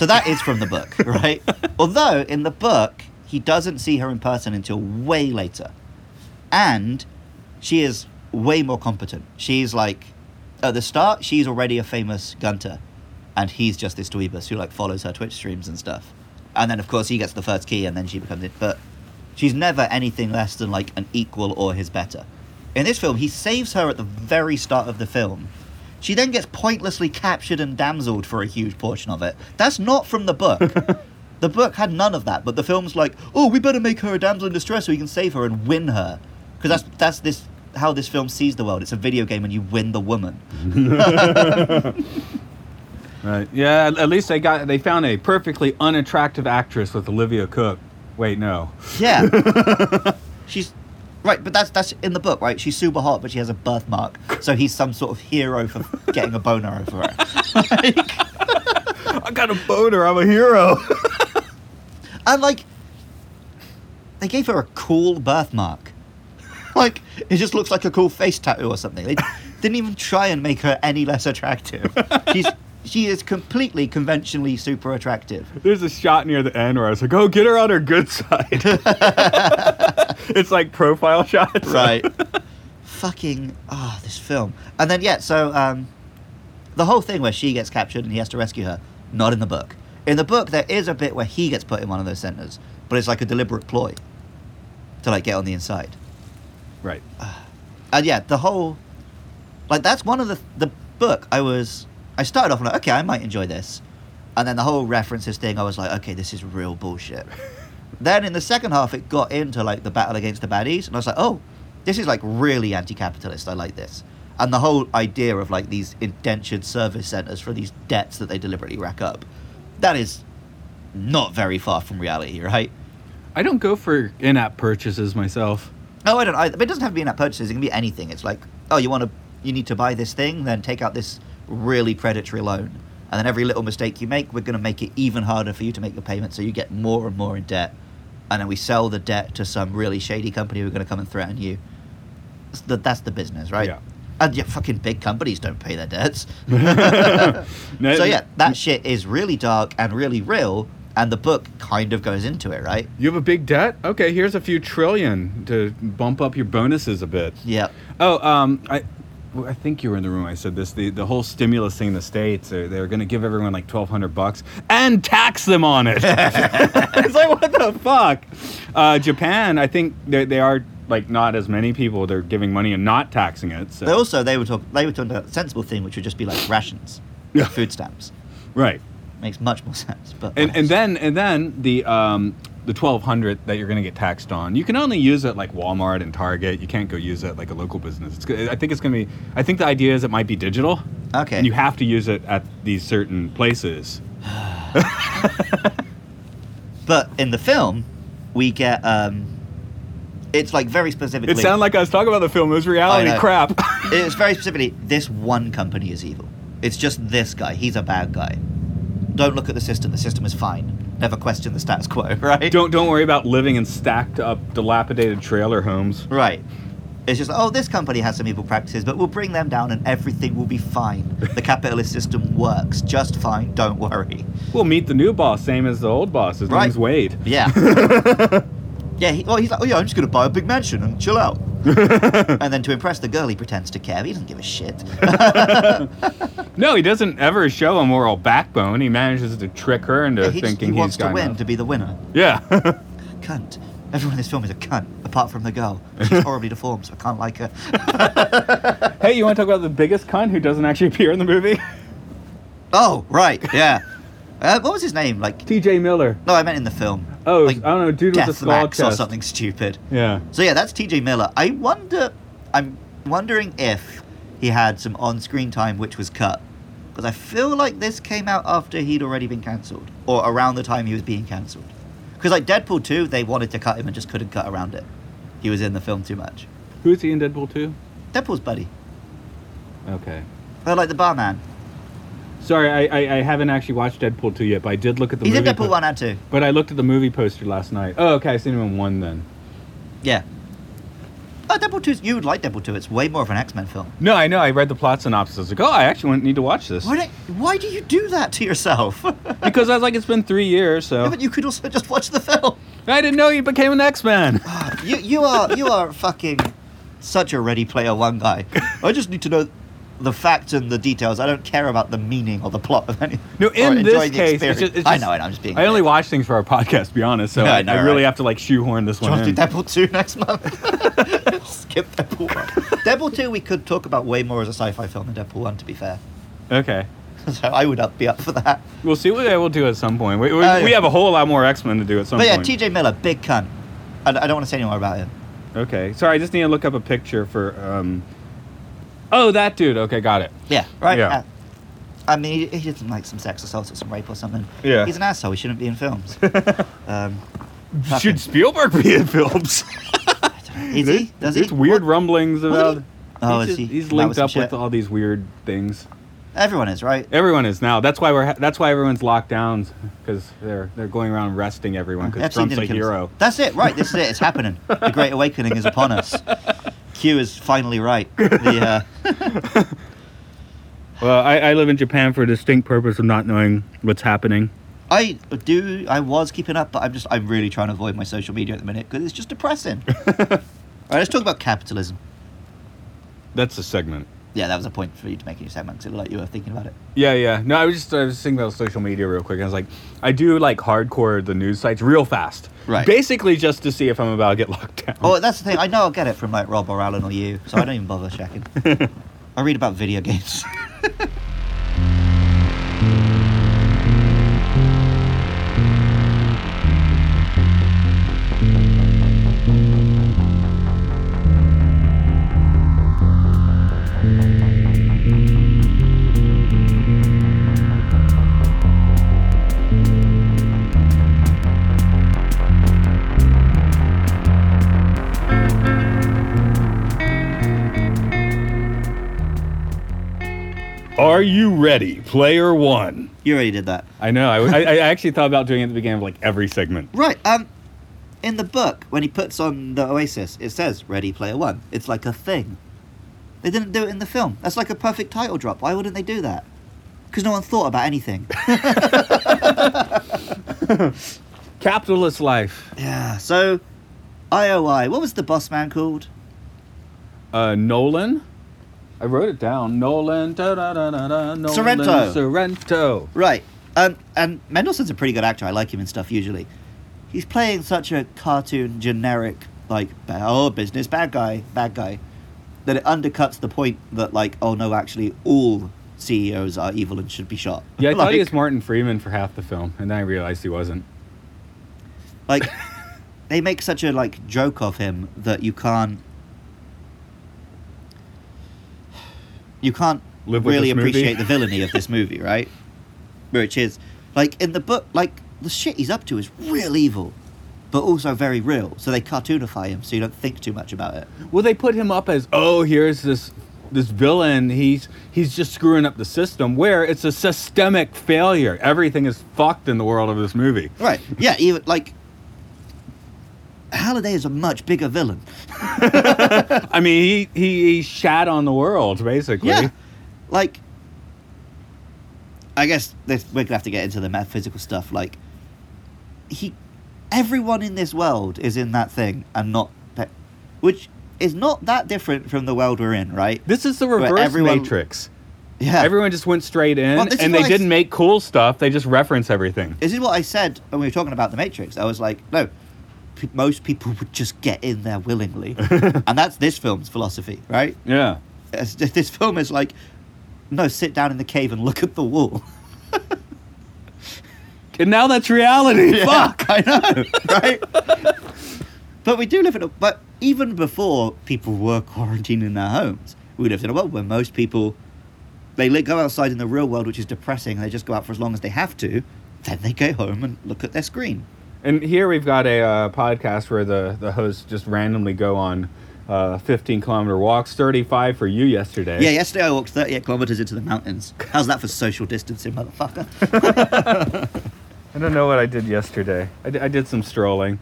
So that is from the book, right? Although in the book he doesn't see her in person until way later, and she is way more competent. She's like, at the start, she's already a famous gunter, and he's just this dweebus who like follows her Twitch streams and stuff. And then of course he gets the first key, and then she becomes it. But she's never anything less than like an equal or his better. In this film, he saves her at the very start of the film. She then gets pointlessly captured and damseled for a huge portion of it. That's not from the book. the book had none of that, but the film's like, oh, we better make her a damsel in distress so we can save her and win her, because that's that's this how this film sees the world. It's a video game, and you win the woman. Right. Yeah. At at least they got they found a perfectly unattractive actress with Olivia Cooke. Wait, no. Yeah, she's right, but that's that's in the book, right? She's super hot, but she has a birthmark, so he's some sort of hero for getting a boner over her. I got a boner. I'm a hero. And like, they gave her a cool birthmark. like, it just looks like a cool face tattoo or something. They didn't even try and make her any less attractive. She's she is completely conventionally super attractive. There's a shot near the end where I was like, "Oh, get her on her good side." it's like profile shots. Right. Fucking ah, this film. And then yeah, so um, the whole thing where she gets captured and he has to rescue her, not in the book. In the book, there is a bit where he gets put in one of those centers, but it's like a deliberate ploy to like get on the inside. Right. And yeah, the whole like that's one of the the book. I was I started off like okay, I might enjoy this, and then the whole references thing. I was like, okay, this is real bullshit. then in the second half, it got into like the battle against the baddies, and I was like, oh, this is like really anti-capitalist. I like this. And the whole idea of like these indentured service centers for these debts that they deliberately rack up, that is not very far from reality, right? I don't go for in-app purchases myself. No, I don't. I, it doesn't have to be in-app purchases. It can be anything. It's like, oh, you want to, you need to buy this thing, then take out this really predatory loan, and then every little mistake you make, we're going to make it even harder for you to make your payment, so you get more and more in debt, and then we sell the debt to some really shady company who are going to come and threaten you. That's the, that's the business, right? Yeah. And yeah, fucking big companies don't pay their debts. No, so yeah, that shit is really dark and really real, and the book kind of goes into it, right? You have a big debt? Okay, here's a few trillion to bump up your bonuses a bit. Yeah. Oh, um, I, I think you were in the room. I said this. The the whole stimulus thing in the states. They're, they're going to give everyone like twelve hundred bucks and tax them on it. it's like what the fuck? Uh, Japan. I think they they are like not as many people. They're giving money and not taxing it. So. But also, they were talking. They were talking about a sensible thing, which would just be like rations, food stamps. right. Makes much more sense. But And and then and then the um the twelve hundred that you're gonna get taxed on, you can only use it like Walmart and Target. You can't go use it like a local business. It's, I think it's gonna be. I think the idea is it might be digital. Okay. And you have to use it at these certain places. but in the film, we get um, it's like very specifically. It sounded like I was talking about the film. It was reality crap. it's very specifically this one company is evil. It's just this guy. He's a bad guy. Don't look at the system. The system is fine. Never question the status quo. Right. don't don't worry about living in stacked up, dilapidated trailer homes. Right. It's just like, oh, this company has some evil practices, but we'll bring them down and everything will be fine. The capitalist system works just fine. Don't worry. We'll meet the new boss, same as the old boss. His Right. name's Wade. Yeah. yeah. He, well, he's like, oh yeah, I'm just gonna buy a big mansion and chill out. and then to impress the girl, he pretends to care. He doesn't give a shit. No, he doesn't ever show a moral backbone. He manages to trick her into Yeah, he, just- thinking he wants he's to win enough. to be the winner. Yeah. Cunt. Everyone in this film is a cunt, apart from the girl. She's horribly deformed, so I can't like her. hey, you want to talk about the biggest cunt who doesn't actually appear in the movie? Oh, right, yeah. Uh, what was his name? Like, T.J. Miller. no, I meant in the film. Oh, like I don't know, dude with the skull Max or something stupid. Yeah. So yeah, that's T.J. Miller. I wonder. I'm wondering if he had some on-screen time which was cut, because I feel like this came out after he'd already been cancelled, or around the time he was being cancelled. Because like Deadpool 2, they wanted to cut him and just couldn't cut around it. He was in the film too much. Who's he in Deadpool 2? Deadpool's buddy. Okay. Oh, like the barman. Sorry, I, I, I haven't actually watched Deadpool 2 yet, but I did look at the He's in. Deadpool po- 1 and 2. But I looked at the movie poster last night. Oh, okay, I've seen him in 1 then. Yeah. Oh, Deadpool 2, you would like Deadpool 2. It's way more of an X Men film. No, I know. I read the plot synopsis. I was like, oh, I actually want- need to watch this. Why, don't, why do you do that to yourself? Because I was like, it's been three years, so. Yeah, but you could also just watch the film. I didn't know you became an X-Man. Ah, you you are you are fucking such a Ready Player One guy. I just need to know the facts and the details. I don't care about the meaning or the plot of any. No, in this case, it's just, it's I just- know, I know. I'm just being. I only watch things for our podcast, to be honest. So I know, I really right? have to like shoehorn this Do one want to in. do Deadpool two next month? Skip Deadpool one. Deadpool two, we could talk about way more as a sci-fi film than Deadpool one. To be fair, Okay, so I would up, be up for that. we'll see what I will do at some point. We, we, yeah. we have a whole lot more X-Men to do at some point. But yeah. T.J. Miller, big cunt. I, I don't want to say any more about him. okay, sorry, I just need to look up a picture for. um Oh, that dude. Okay, got it. Yeah, right. Yeah. Uh, I mean, he, he did like some sex assault or some rape or something. Yeah. He's an asshole. He shouldn't be in films. um, Fucking- Should Spielberg be in films? is he? Does there's he? weird What- rumblings what about. Oh, he's is just- he? He's Come out linked some up with all these weird things. Everyone is right. Everyone is now. That's why we're. Ha- that's why everyone's locked down because they're they're going around arresting everyone because Epstein Trump's a didn't kill hero. himself. That's it. Right. This is it. It's happening. The Great Awakening is upon us. Q is finally right. The, uh, Well, I, I live in Japan for a distinct purpose of not knowing what's happening. I do. I was keeping up, but I'm just. I'm really trying to avoid my social media at the minute because it's just depressing. All right. Let's talk about capitalism. That's a segment. yeah, that was a point for you to make in your segment 'cause it looked like you were thinking about it. Yeah, yeah. No, I was just I was thinking about social media real quick. I was like, I do like hardcore the news sites real fast. Right. Basically, just to see if I'm about to get locked down. Oh, that's the thing. I know I'll get it from like Rob or Alan or you, so I don't even bother checking. I read about video games. Are you ready, player one? you already did that. I know. I, I, I actually thought about doing it at the beginning of like every segment. Right. Um, in the book, when he puts on the Oasis, it says "Ready Player One." It's like a thing. They didn't do it in the film. That's like a perfect title drop. Why wouldn't they do that? Because no one thought about anything. Capitalist life. yeah. So, IOI. What was the boss man called? Uh, Nolan. I wrote it down. Nolan. Da, da, da, da, da, Nolan Sorrento. Sorrento. Right. Um, and Mendelsohn's a pretty good actor. I like him and stuff usually. He's playing such a cartoon, generic, like, oh, business bad guy, bad guy, that it undercuts the point that, like, oh no, actually, all CEOs are evil and should be shot. Yeah, I thought he was Martin Freeman for half the film, and then I realized he wasn't. Like, they make such a like joke of him that you can't. You can't Live really appreciate the villainy of this movie, right? Which is like in the book, like the shit he's up to is real evil, but also very real. So they cartoonify him, so you don't think too much about it. Well, they put him up as oh, here's this this villain. He's he's just screwing up the system. Where it's a systemic failure. Everything is fucked in the world of this movie. Right? Yeah. Even like. Halliday is a much bigger villain. I mean, he he, he shat on the world basically. Yeah. Like, I guess this, we're gonna have to get into the metaphysical stuff. Like, he, everyone in this world is in that thing, and not, pe- which is not that different from the world we're in, right? This is the reverse everyone- Matrix. Yeah. Everyone just went straight in, Well, and they I didn't s- make cool stuff. They just reference everything. This is what I said when we were talking about the Matrix. I was like, no, most people would just get in there willingly, and that's this film's philosophy, right? Yeah. It's- This film is like, no, sit down in the cave and look at the wall. And now that's reality. Yeah, Fuck. I know, right? but we do live in a. But even before people were quarantined in their homes, we lived in a world where most people they go outside in the real world, which is depressing. and They just go out for as long as they have to. Then they go home and look at their screen. And here we've got a uh, podcast where the, the hosts just randomly go on uh, 15 kilometer walks, 35 for you yesterday. Yeah, yesterday I walked 38 kilometers into the mountains. How's that for social distancing, motherfucker? I don't know what I did yesterday. I, did some strolling.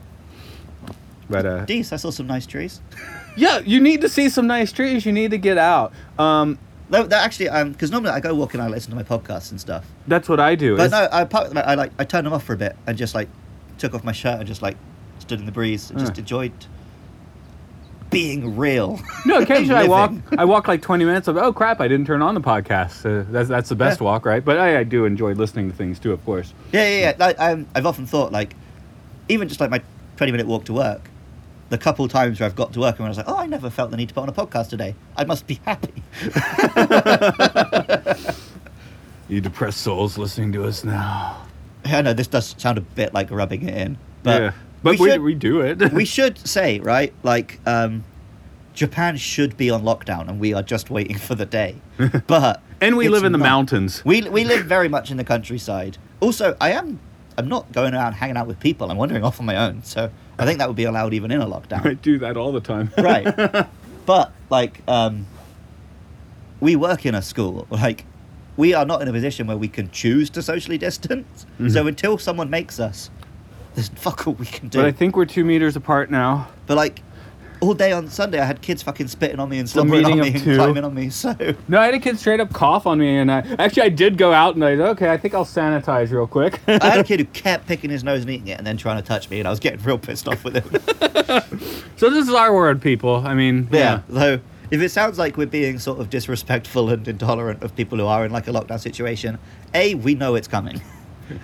But uh, Dees, I saw some nice trees. yeah, you need to see some nice trees. You need to get out. Um, No, that actually, um, because normally I go walking, I listen to my podcasts and stuff. that's what I do. But is- no, I, them- I like I turned them off for a bit and just like took off my shirt and just like stood in the breeze and just Huh. enjoyed being real. No, occasionally I walk. Living. I walk like twenty minutes. Of oh crap! I didn't turn on the podcast. Uh, that's that's the best Yeah. walk, right? But I, I do enjoy listening to things too, of course. Yeah, yeah, yeah. Like, um, I've often thought like, even just like my twenty minute walk to work, the couple times where I've got to work and I was like, oh, I never felt the need to put on a podcast today. I must be happy. You depressed souls listening to us now. I know this does sound a bit like rubbing it in, but yeah, but we, should- we do it. we should say right like um japan should be on lockdown and we are just waiting for the day but and we live in the not. mountains. we we live very much in the countryside also i am i'm not going around hanging out with people i'm wandering off on my own so i think that would be allowed even in a lockdown I do that all the time. right but like um we work in a school like we are not in a position where we can choose to socially distance mm-hmm. so until someone makes us there's fuck all we can do But I think we're two meters apart now. But like all day on Sunday, I had kids fucking spitting on me and a slumbering on me and two. climbing on me. So No, I had a kid straight up cough on me, and I actually I did go out and I said, okay, I think I'll sanitize real quick. I had a kid who kept picking his nose and eating it, and then trying to touch me, and I was getting real pissed off with him. so this is our word, people. I mean, yeah. yeah. Though if it sounds like we're being sort of disrespectful and intolerant of people who are in like a lockdown situation, A, we know it's coming.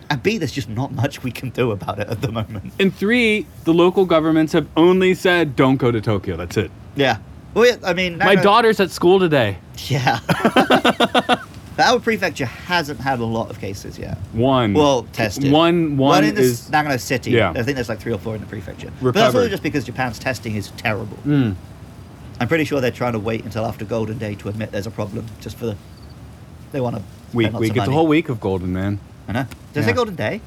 And B, there's just not much we can do about it at the moment. And three, the local governments have only said don't go to Tokyo. That's it. Yeah. Well, yeah, I mean, My daughter's at school today. Yeah. But our prefecture hasn't had a lot of cases yet. One. Well, tested. One. One in the is. Nagano City. Yeah. I think there's like three or four in the prefecture. Recovered. But that's only just because Japan's testing is terrible. Mm. I'm pretty sure they're trying to wait until after Golden Day to admit there's a problem, just for the. They want to. Week. Week. It's a whole week of Golden Man. I know. Did I say Golden Day?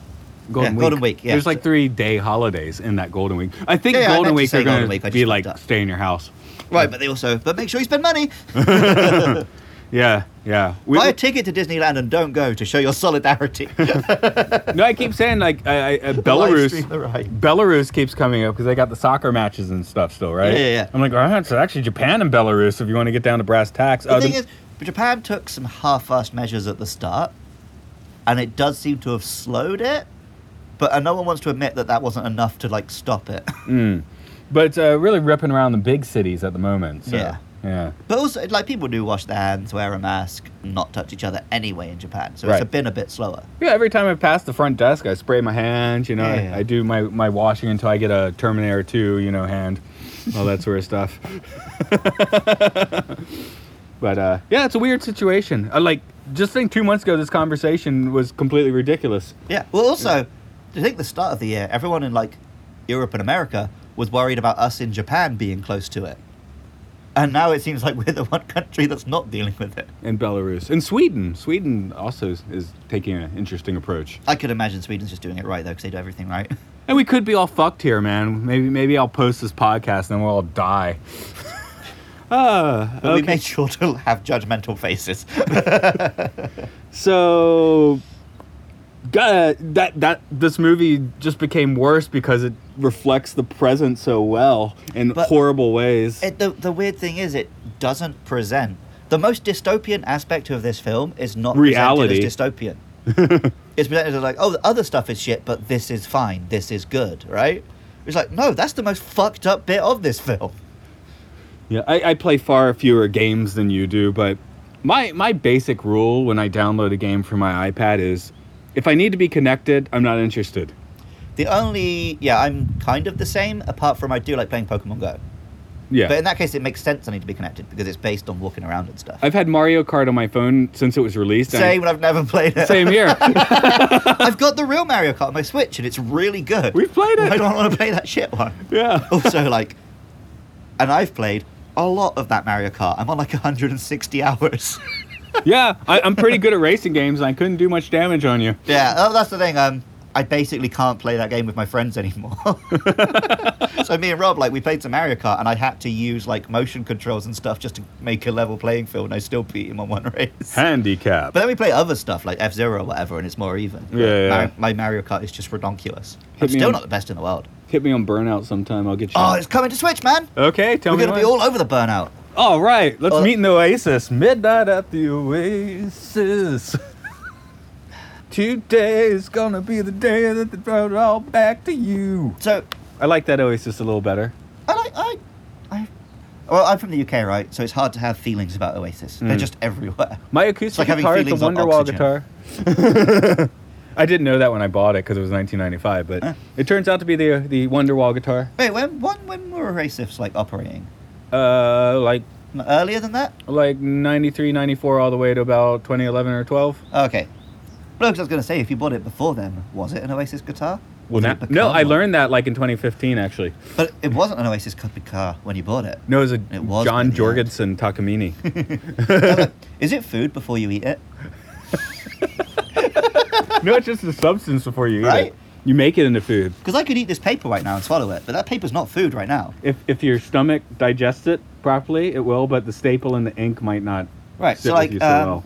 Golden Yeah, week. Golden Week, yeah. There's like three day holidays in that Golden Week. I think Yeah, yeah, I Golden meant Week Golden going I to be like stay in your house. Right, but they also. But make sure you spend money. Yeah. Yeah. We, Buy a ticket to Disneyland and don't go to show your solidarity. no, I keep saying like I, I, uh, Belarus. Belarus keeps coming up because they got the soccer matches and stuff still, right? Yeah, yeah, yeah. I'm like, all right, so actually Japan and Belarus if you want to get down to brass tacks. The Uh, thing the- is, Japan took some half-assed measures at the start, and it does seem to have slowed it. But uh, no one wants to admit that that wasn't enough to like stop it. Mm. But uh, really ripping around the big cities at the moment. So, Yeah. Yeah. but also, like people do wash their hands, wear a mask, not touch each other anyway in Japan. So Right. it's been a bit slower. Yeah, every time I pass the front desk, I spray my hands, you know, Yeah, yeah. I, I do my, my washing until I get a Terminator 2, you know, hand, all that sort of stuff. but uh, yeah, it's a weird situation. I like, just think two months ago, this conversation was completely ridiculous. Yeah. Well, also, I think the start of the year, everyone in like Europe and America was worried about us in Japan being close to it. And now it seems like we're the one country that's not dealing with it. in Belarus. And Sweden. Sweden also is, is taking an interesting approach. I could imagine Sweden's just doing it right though, because they do everything right. And we could be all fucked here, man. Maybe maybe I'll post this podcast and then we'll all die. Ah, But we made sure to have judgmental faces. So uh, that that this movie just became worse because it reflects the present so well in But- horrible ways. it, the, the weird thing is, it doesn't present. The most dystopian aspect of this film is not Reality. presented as dystopian. it's presented as like, oh, the other stuff is shit, but this is fine. This is good, right? It's like, no, that's the most fucked up bit of this film. Yeah, I, I play far fewer games than you do, but my my basic rule when I download a game for my iPad is if I need to be connected, I'm not interested. The only, yeah, I'm kind of the same, apart from I do like playing Pokemon Go. Yeah. But in that case, it makes sense I need to be connected because it's based on walking around and stuff. I've had Mario Kart on my phone since it was released. Same, and I've never played it. Same here. I've got the real Mario Kart on my Switch, and it's really good. We've played it. I don't want to play that shit one. yeah. Also, like, and I've played a lot of that Mario Kart. I'm on like 160 hours. Yeah, I, I'm pretty good at racing games, and I couldn't do much damage on you. yeah, oh, that's the thing. Um, I basically can't play that game with my friends anymore. so me and Rob, like, we played some Mario Kart, and I had to use like motion controls and stuff just to make a level playing field, and I still beat him on one race. Handicap. But then we play other stuff like F Zero or whatever, and it's more even. Yeah, yeah. Mar- my Mario Kart is just redonkulous. Hit I'm still on- not the best in the world. Hit me on Burnout sometime. I'll get you. Oh, it's coming to Switch, man. okay, tell We're me. gonna be all over the burnout. All right, let's Oh, meet in the Oasis. Midnight at the Oasis. Today's gonna be the day that they brought it all back to you. So I like that Oasis a little better. I like I, I. Well, I'm from the UK, right? So it's hard to have feelings about Oasis. They're Mm. just everywhere. My acoustic like having guitar is the feelings on Wonderwall oxygen. guitar. I didn't know that when I bought it because it was 1995, but Huh. it turns out to be the the Wonderwall guitar. Wait, when when when were Oasis like operating? Uh, like Earlier than that? like 93, 94, all the way to about 2011 or 12. Okay. No, 'cause I was going to say, if you bought it before then, was it an Oasis guitar? Well, Did now, it become no, I one? learned that like in 2015 actually. But it wasn't an Oasis guitar when you bought it. No, it was a It was John in the end. Jorgensen Takamine. Is it food before you eat it? no, it's just the substance before you eat Right? it. You make it into food. Because I could eat this paper right now and swallow it, but that paper's not food right now. If if your stomach digests it properly, it will, but the staple and the ink might not Right, sit so with like, you so um, well.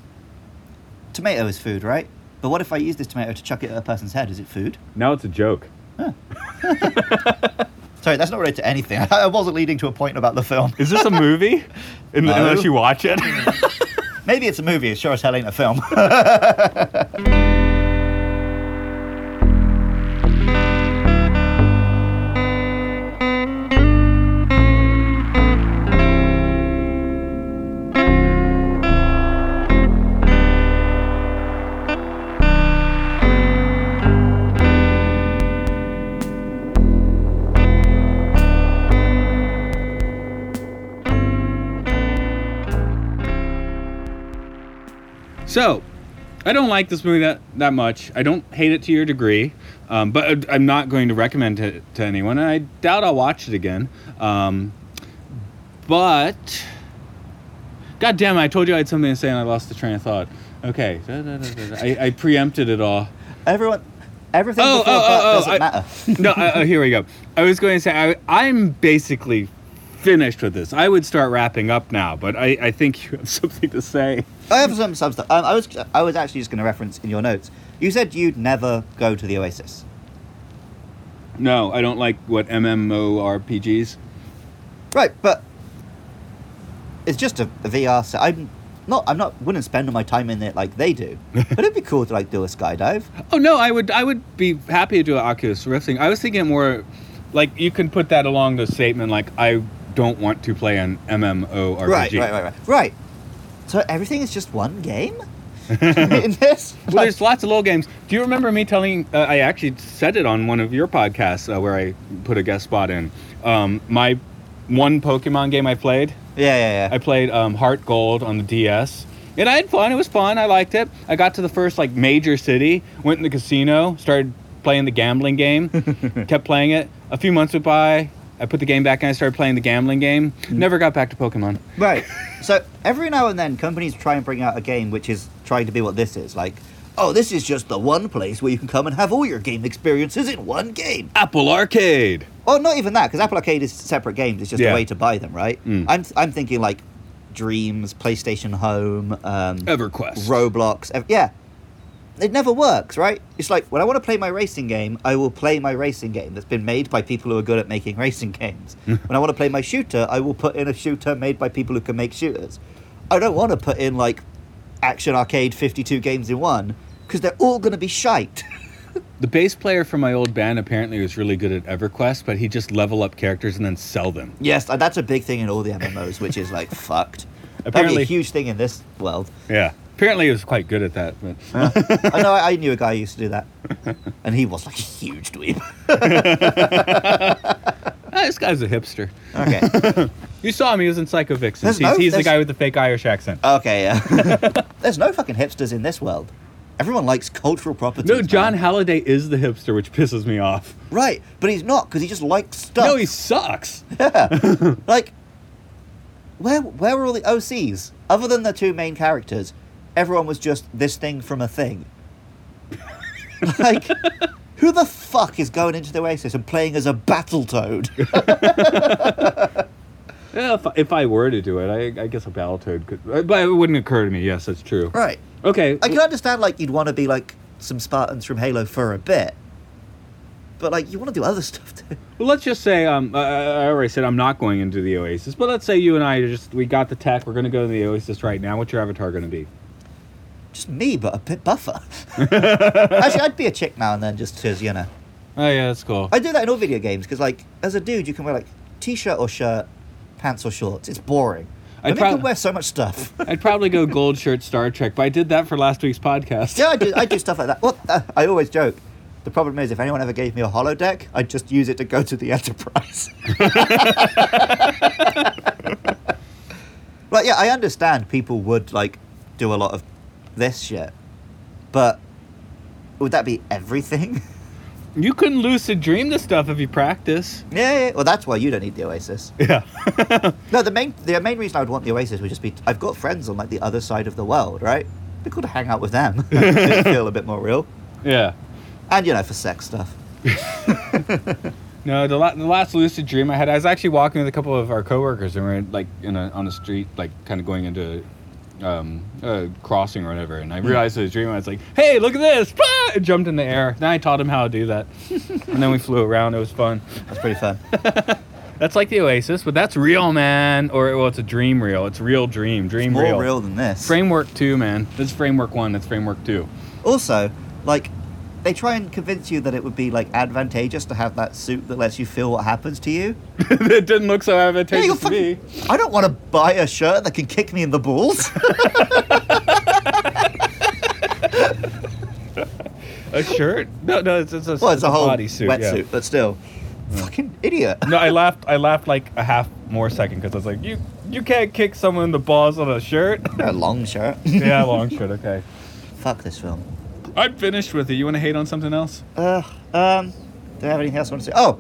tomato is food, right? But what if I use this tomato to chuck it at a person's head? Is it food? Now it's a joke. Sorry, that's not related to anything. I wasn't leading to a point about the film. Is this a movie? Un- No. Unless you watch it. Maybe it's a movie. It sure as hell ain't a film. So, I don't like this movie that, that much. I don't hate it to your degree, um, but I'm not going to recommend it to anyone. And I doubt I'll watch it again. Um, but, God damn it, I told you I had something to say and I lost the train of thought. Okay, Da, da, da, da, da. I, I preempted it all. Everyone, everything Oh, before oh, that oh, oh, doesn't I- matter. no, uh, uh, here we go. I was going to say I, I'm basically finished with this. I would start wrapping up now, but I, I think you have something to say. I have some some stuff. Um, I was I was actually just going to reference in your notes. You said you'd never go to the Oasis. No, I don't like what MMORPGs. Right, but it's just a, a VR set. I'm not. I'm not. Wouldn't spend my time in it like they do. but it'd be cool to like do a skydive. Oh no, I would I would be happy to do an Oculus Rift thing. I was thinking more like you can put that along the statement like I don't want to play an MMORPG. Right, right, right, right, right. So everything is just one game in this. Well, there's lots of little games. Do you remember me telling? Uh, I actually said it on one of your podcasts uh, where I put a guest spot in. Um, my one Pokemon game I played. yeah, yeah, yeah. I played um, Heart Gold on the DS. And I had fun. It was fun. I liked it. I got to the first like major city, went in the casino, started playing the gambling game, kept playing it. A few months went by. I put the game back and I started playing the gambling game. Never got back to Pokemon. Right. So every now and then, companies try and bring out a game which is trying to be what this is. Like, oh, this is just the one place where you can come and have all your game experiences in one game. Apple Arcade. Or not even that, because Apple Arcade is separate games. It's just Yeah. a way to buy them, right? Mm. I'm I'm thinking like Dreams, PlayStation Home, um, EverQuest. Roblox. ev- yeah. It never works, right? It's like when I want to play my racing game, I will play my racing game that's been made by people who are good at making racing games. when I want to play my shooter, I will put in a shooter made by people who can make shooters. I don't want to put in like Action Arcade 52 games in one because they're all going to be shite. The bass player from my old band apparently was really good at EverQuest, but he just level up characters and then sell them. yes, that's a big thing in all the MMOs, which is like fucked. That'd be Apparently- a huge thing in this world. Yeah. Apparently he was quite good at that. But I know. I, knew a guy who used to do that, and he was like a huge dweeb. Ah, this guy's a hipster. Okay. You saw him. He was in Psycho Vixen. There's He's, no- he's the there's- guy with the fake Irish accent. Okay, yeah. There's no fucking hipsters in this world. Everyone likes cultural property. No, John. Halliday is the hipster, which pisses me off. Right, but he's not because he just likes stuff. No, he sucks. yeah. like, where where were all the OCs other than the two main characters? Everyone was just this thing from a thing. like, who the fuck is going into the Oasis and playing as a Battletoad? Yeah, if, if I were to do it, I, I guess a Battletoad could. uh, But it wouldn't occur to me. Yes, that's true. right. Okay. I can understand like you'd want to be like some Spartans from Halo for a bit, but like you want to do other stuff too. Well, let's just say um, I, I already said I'm not going into the Oasis, but let's say you and I just we got the tech. We're going to go to the Oasis right now. What's your avatar going to be? Just me, but a bit buffer. Actually, I'd be a chick now and then, just because you know. Oh yeah, that's cool. I do that in all video games because, like, as a dude, you can wear like t-shirt or shirt, pants or shorts. It's boring. I'd prob- can wear so much stuff. I'd probably go gold shirt Star Trek, but I did that for last week's podcast. yeah, I do. I do stuff like that. Well, uh, I always joke. The problem is, if anyone ever gave me a holodeck, I'd just use it to go to the Enterprise. like, yeah, I understand people would like do a lot of this shit, but would that be everything? You couldn't lucid dream this stuff if you practice. yeah, yeah. Well, that's why you don't need the Oasis. Yeah. No, the main the main reason I would want the Oasis would just be I've got friends on like the other side of the world, right? It'd be cool to hang out with them, feel a bit more real, yeah. and you know for sex stuff. No, the, la- the last lucid dream I had, I was actually walking with a couple of our coworkers, and we are like in a, on the street, like kind of going into um, crossing or whatever. And I realized it was a dream. I was like, "Hey, look at this!" Ah! I jumped in the air. Then I taught him how to do that, and then we flew around. It was fun. That's pretty fun. That's like the Oasis, but that's real, man. Or well, it's a dream real. It's real dream, dream real. more real. real. than this. Framework two, man. This is framework one. That's framework two. Also, like they try and convince you that it would be like advantageous to have that suit that lets you feel what happens to you. it didn't look so advantageous you're to me. I don't want to buy a shirt that can kick me in the balls. A shirt? No, no, it's, it's a, well, it's a whole bodysuit. wetsuit, yeah. but still, fucking idiot. No, I laughed. I laughed like a half more second because I was like, "You You can't kick someone in the balls on a shirt. A long shirt. yeah, a long shirt. Okay. Fuck this film. I'm finished with it. You want to hate on something else? Uh, um, do I have anything else I want to say? Oh,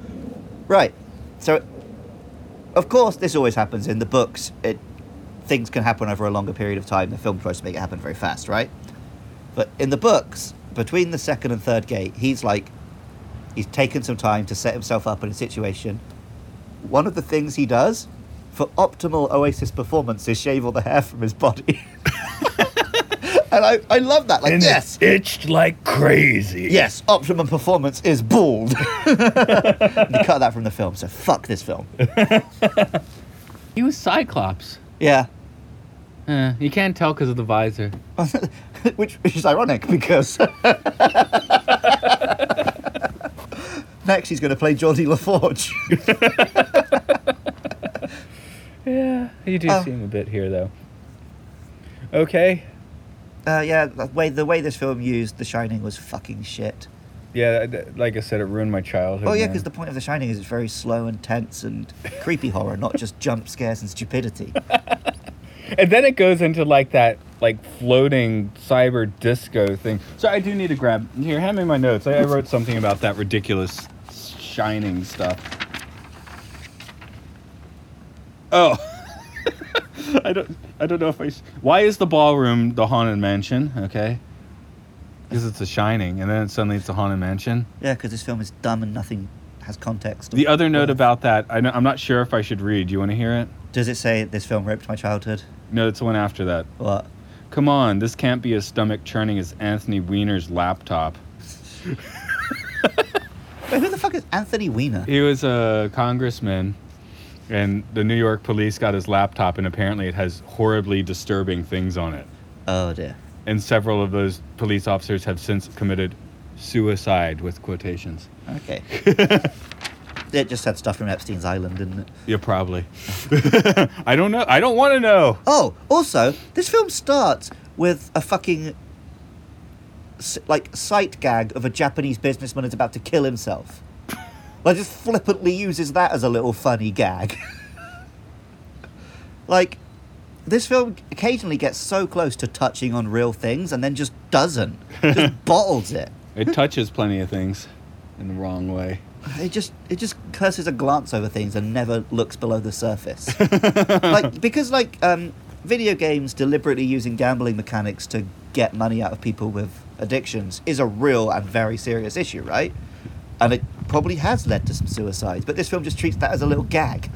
right. So, of course, this always happens in the books. It things can happen over a longer period of time. The film tries to make it happen very fast, right? But in the books, between the second and third gate, he's like, he's taken some time to set himself up in a situation. One of the things he does for optimal Oasis performance is shave all the hair from his body. and I, I love that. Like, yes, itched like crazy. Yes, optimum performance is bald. you cut that from the film, so fuck this film. He was Cyclops. Yeah. Uh, you can't tell because of the visor. which, which is ironic because next he's going to play Geordi La Forge. Yeah, you do seem a bit here though. Okay. Uh, yeah, the way the way this film used The Shining was fucking shit. Yeah, like I said, it ruined my childhood. Oh yeah, because the point of The Shining is it's very slow and tense and creepy horror, not just jump scares and stupidity. And then it goes into like that like floating cyber disco thing. So I do need to grab here. Hand me my notes. I, I wrote something about that ridiculous shining stuff. Oh, I don't. I don't know if I. s- Why is the ballroom the haunted mansion? Okay. Because it's a shining, and then suddenly it's a haunted mansion. yeah, because this film is dumb and nothing has context. The other note about that, I know, I'm not sure if I should read. Do you want to hear it? Does it say this film raped my childhood? No, it's the one after that. What? Come on, this can't be as stomach churning as Anthony Weiner's laptop. Wait, who the fuck is Anthony Weiner? He was a congressman, and the New York police got his laptop, and apparently it has horribly disturbing things on it. Oh dear. And several of those police officers have since committed suicide with quotations. Okay. it just had stuff from Epstein's Island, didn't it? Yeah, probably. I don't know. I don't want to know. Oh, also, this film starts with a fucking like sight gag of a Japanese businessman is about to kill himself. Like, just flippantly uses that as a little funny gag. like, this film occasionally gets so close to touching on real things and then just doesn't. Just bottles it. It touches plenty of things in the wrong way. It just it just curses a glance over things and never looks below the surface. like because like um, video games deliberately using gambling mechanics to get money out of people with addictions is a real and very serious issue, right? And it probably has led to some suicides, but this film just treats that as a little gag.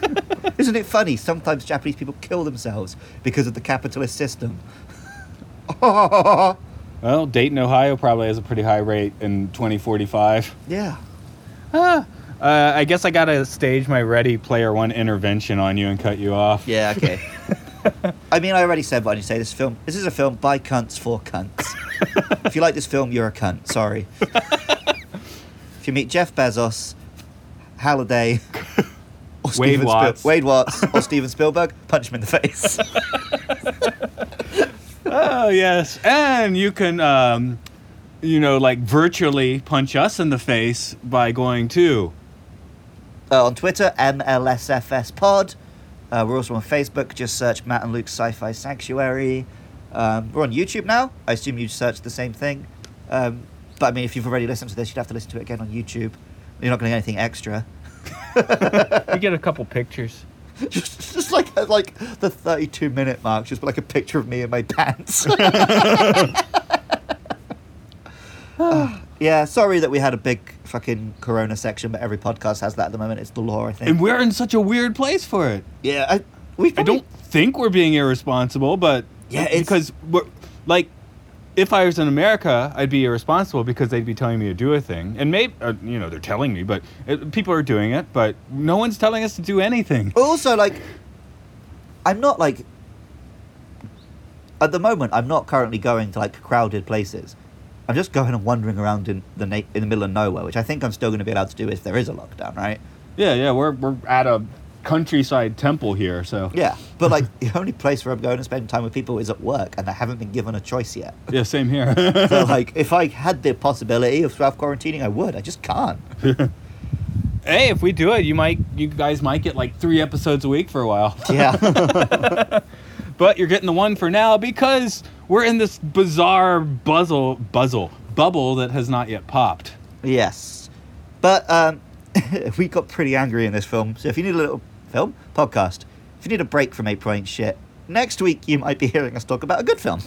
Isn't it funny? Sometimes Japanese people kill themselves because of the capitalist system. Well, Dayton, Ohio probably has a pretty high rate in 2045. yeah. Ah, uh, I guess I gotta stage my Ready Player One intervention on you and cut you off. Yeah, okay. I mean, I already said what I say. This film, this is a film by cunts for cunts. if you like this film, you're a cunt. Sorry. If you meet Jeff Bezos, Halliday, or Wade Steven Watts. Wade Watts, or Steven Spielberg, punch him in the face. Oh yes, and you can, um, you know, like virtually punch us in the face by going to. uh, on Twitter, MLSFS Pod. Uh, we're also on Facebook. Just search Matt and Luke's Sci-Fi Sanctuary. Um, we're on YouTube now. I assume you search the same thing. Um, but I mean, if you've already listened to this, you'd have to listen to it again on YouTube. You're not going to get anything extra. You get a couple pictures. just, just like like the 32 minute mark, just like a picture of me in my pants. Uh, yeah, sorry that we had a big fucking Corona section, but every podcast has that at the moment. It's the law, I think. And we're in such a weird place for it. yeah, I, we I don't think we're being irresponsible, but Yeah, it's- because we're like, if I was in America, I'd be irresponsible because they'd be telling me to do a thing, and maybe uh, you know they're telling me, but it, people are doing it, but no one's telling us to do anything. Also, like, I'm not like. At the moment, I'm not currently going to like crowded places. I'm just going and wandering around in the na- in the middle of nowhere, which I think I'm still going to be allowed to do if there is a lockdown, right? Yeah, yeah, we're we're at a countryside temple here, so Yeah, but like the only place where I'm going to spend time with people is at work, and I haven't been given a choice yet. yeah, same here. so like, if I had the possibility of self quarantining, I would. I just can't. hey, if we do it, you might, you guys might get like three episodes a week for a while. Yeah. but you're getting the one for now because we're in this bizarre buzzle, buzzle, bubble that has not yet popped. yes. But um, we got pretty angry in this film. So if you need a little film podcast, if you need a break from April Ain't Shit, next week you might be hearing us talk about a good film.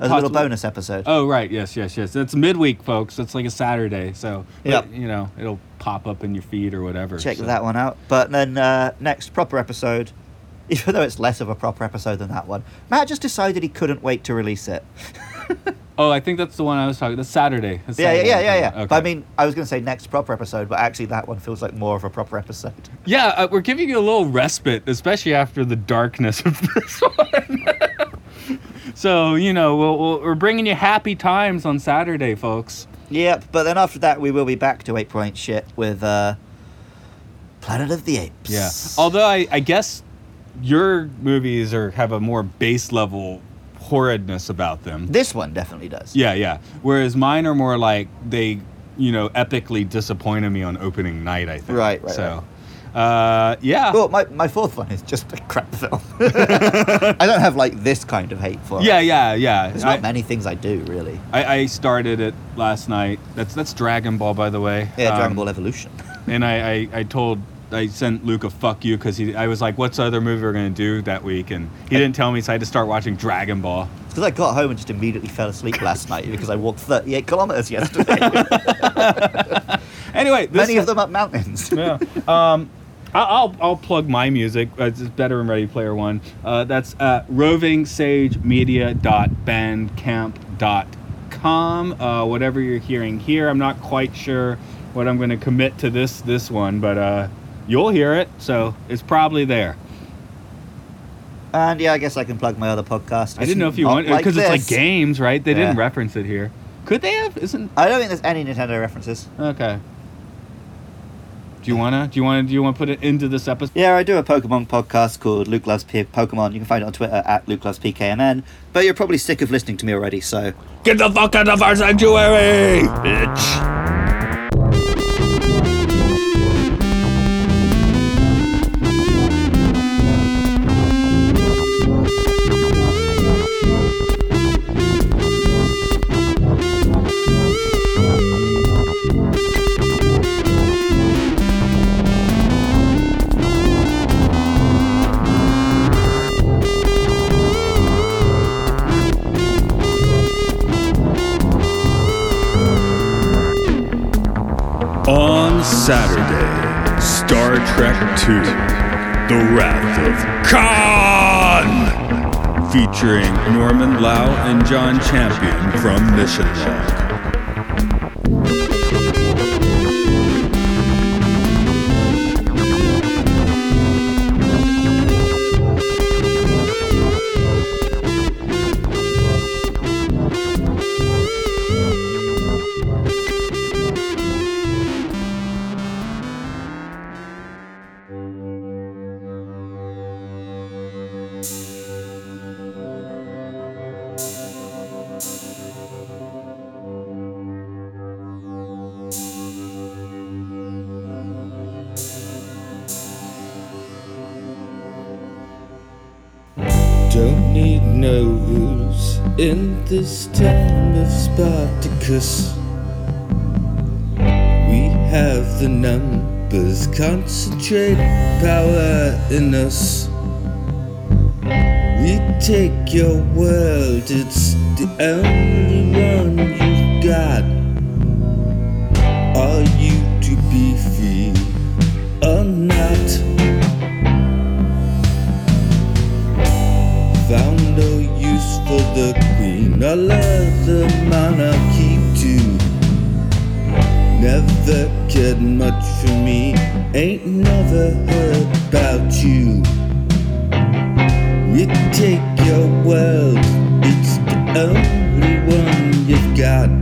As a little bonus episode. Oh right, yes, yes, yes. It's midweek, folks. It's like a Saturday, so Yep. you know it'll pop up in your feed or whatever. Check so. that one out. But then uh, next proper episode, even though it's less of a proper episode than that one, Matt just decided he couldn't wait to release it. Oh, I think that's the one I was talking. That's Saturday. That's Yeah, yeah, Saturday yeah, I'm yeah, yeah. about. But I mean, I was going to say next proper episode, but actually that one feels like more of a proper episode. yeah, uh, we're giving you a little respite, especially after the darkness of this one. so you know, we'll, we'll, we're bringing you happy times on Saturday, folks. Yep, but then after that, we will be back to April Ain't Shit with uh, Planet of the Apes. Yeah. Although I, I guess your movies are have a more base level horridness about them. This one definitely does. Yeah, yeah. Whereas mine are more like they, you know, epically disappointed me on opening night. I think. Right, right, So, uh, yeah. Well, my, my fourth one is just a crap film. I don't have like this kind of hate for it. Yeah, yeah, yeah. There's I, not many things I do, really. I, I started it last night. That's that's Dragon Ball, by the way. Yeah, Dragon Um, Ball Evolution. And I, I, I told I sent Luke a fuck you because I was like, what's the other movie we're gonna do that week? And he didn't tell me, so I had to start watching Dragon Ball. Because I got home and just immediately fell asleep last night because I walked 38 kilometers yesterday. Anyway, this Many of them up mountains. yeah. Um, I'll I'll plug my music. Uh, It's better in Ready Player One. Uh, that's at rovingsagemedia.bandcamp.com. Uh, whatever you're hearing here, I'm not quite sure what I'm going to commit to this this one, but uh, you'll hear it, so it's probably there. And yeah, I guess I can plug my other podcast. I didn't know if you Not want because it's like games, right? They didn't reference it here. Could they have? Isn't I don't think there's any Nintendo references. okay. Do you wanna? Do you wanna? Do you wanna put it into this episode? Yeah, I do a Pokemon podcast called Luke Loves P- Pokemon. You can find it on Twitter at Luke Loves PKMN. But you're probably sick of listening to me already, so Get the fuck out of our sanctuary, bitch. II The Wrath of Khan! Featuring Norman Lau and John Champion from Mission Log. Don't need no rules in this time of Spartacus. We have the numbers, concentrate power in us. We take your world, it's the only one you've got. I love the keep to. Never cared much for me. Ain't never heard about you. You take your world, it's the only one you've got.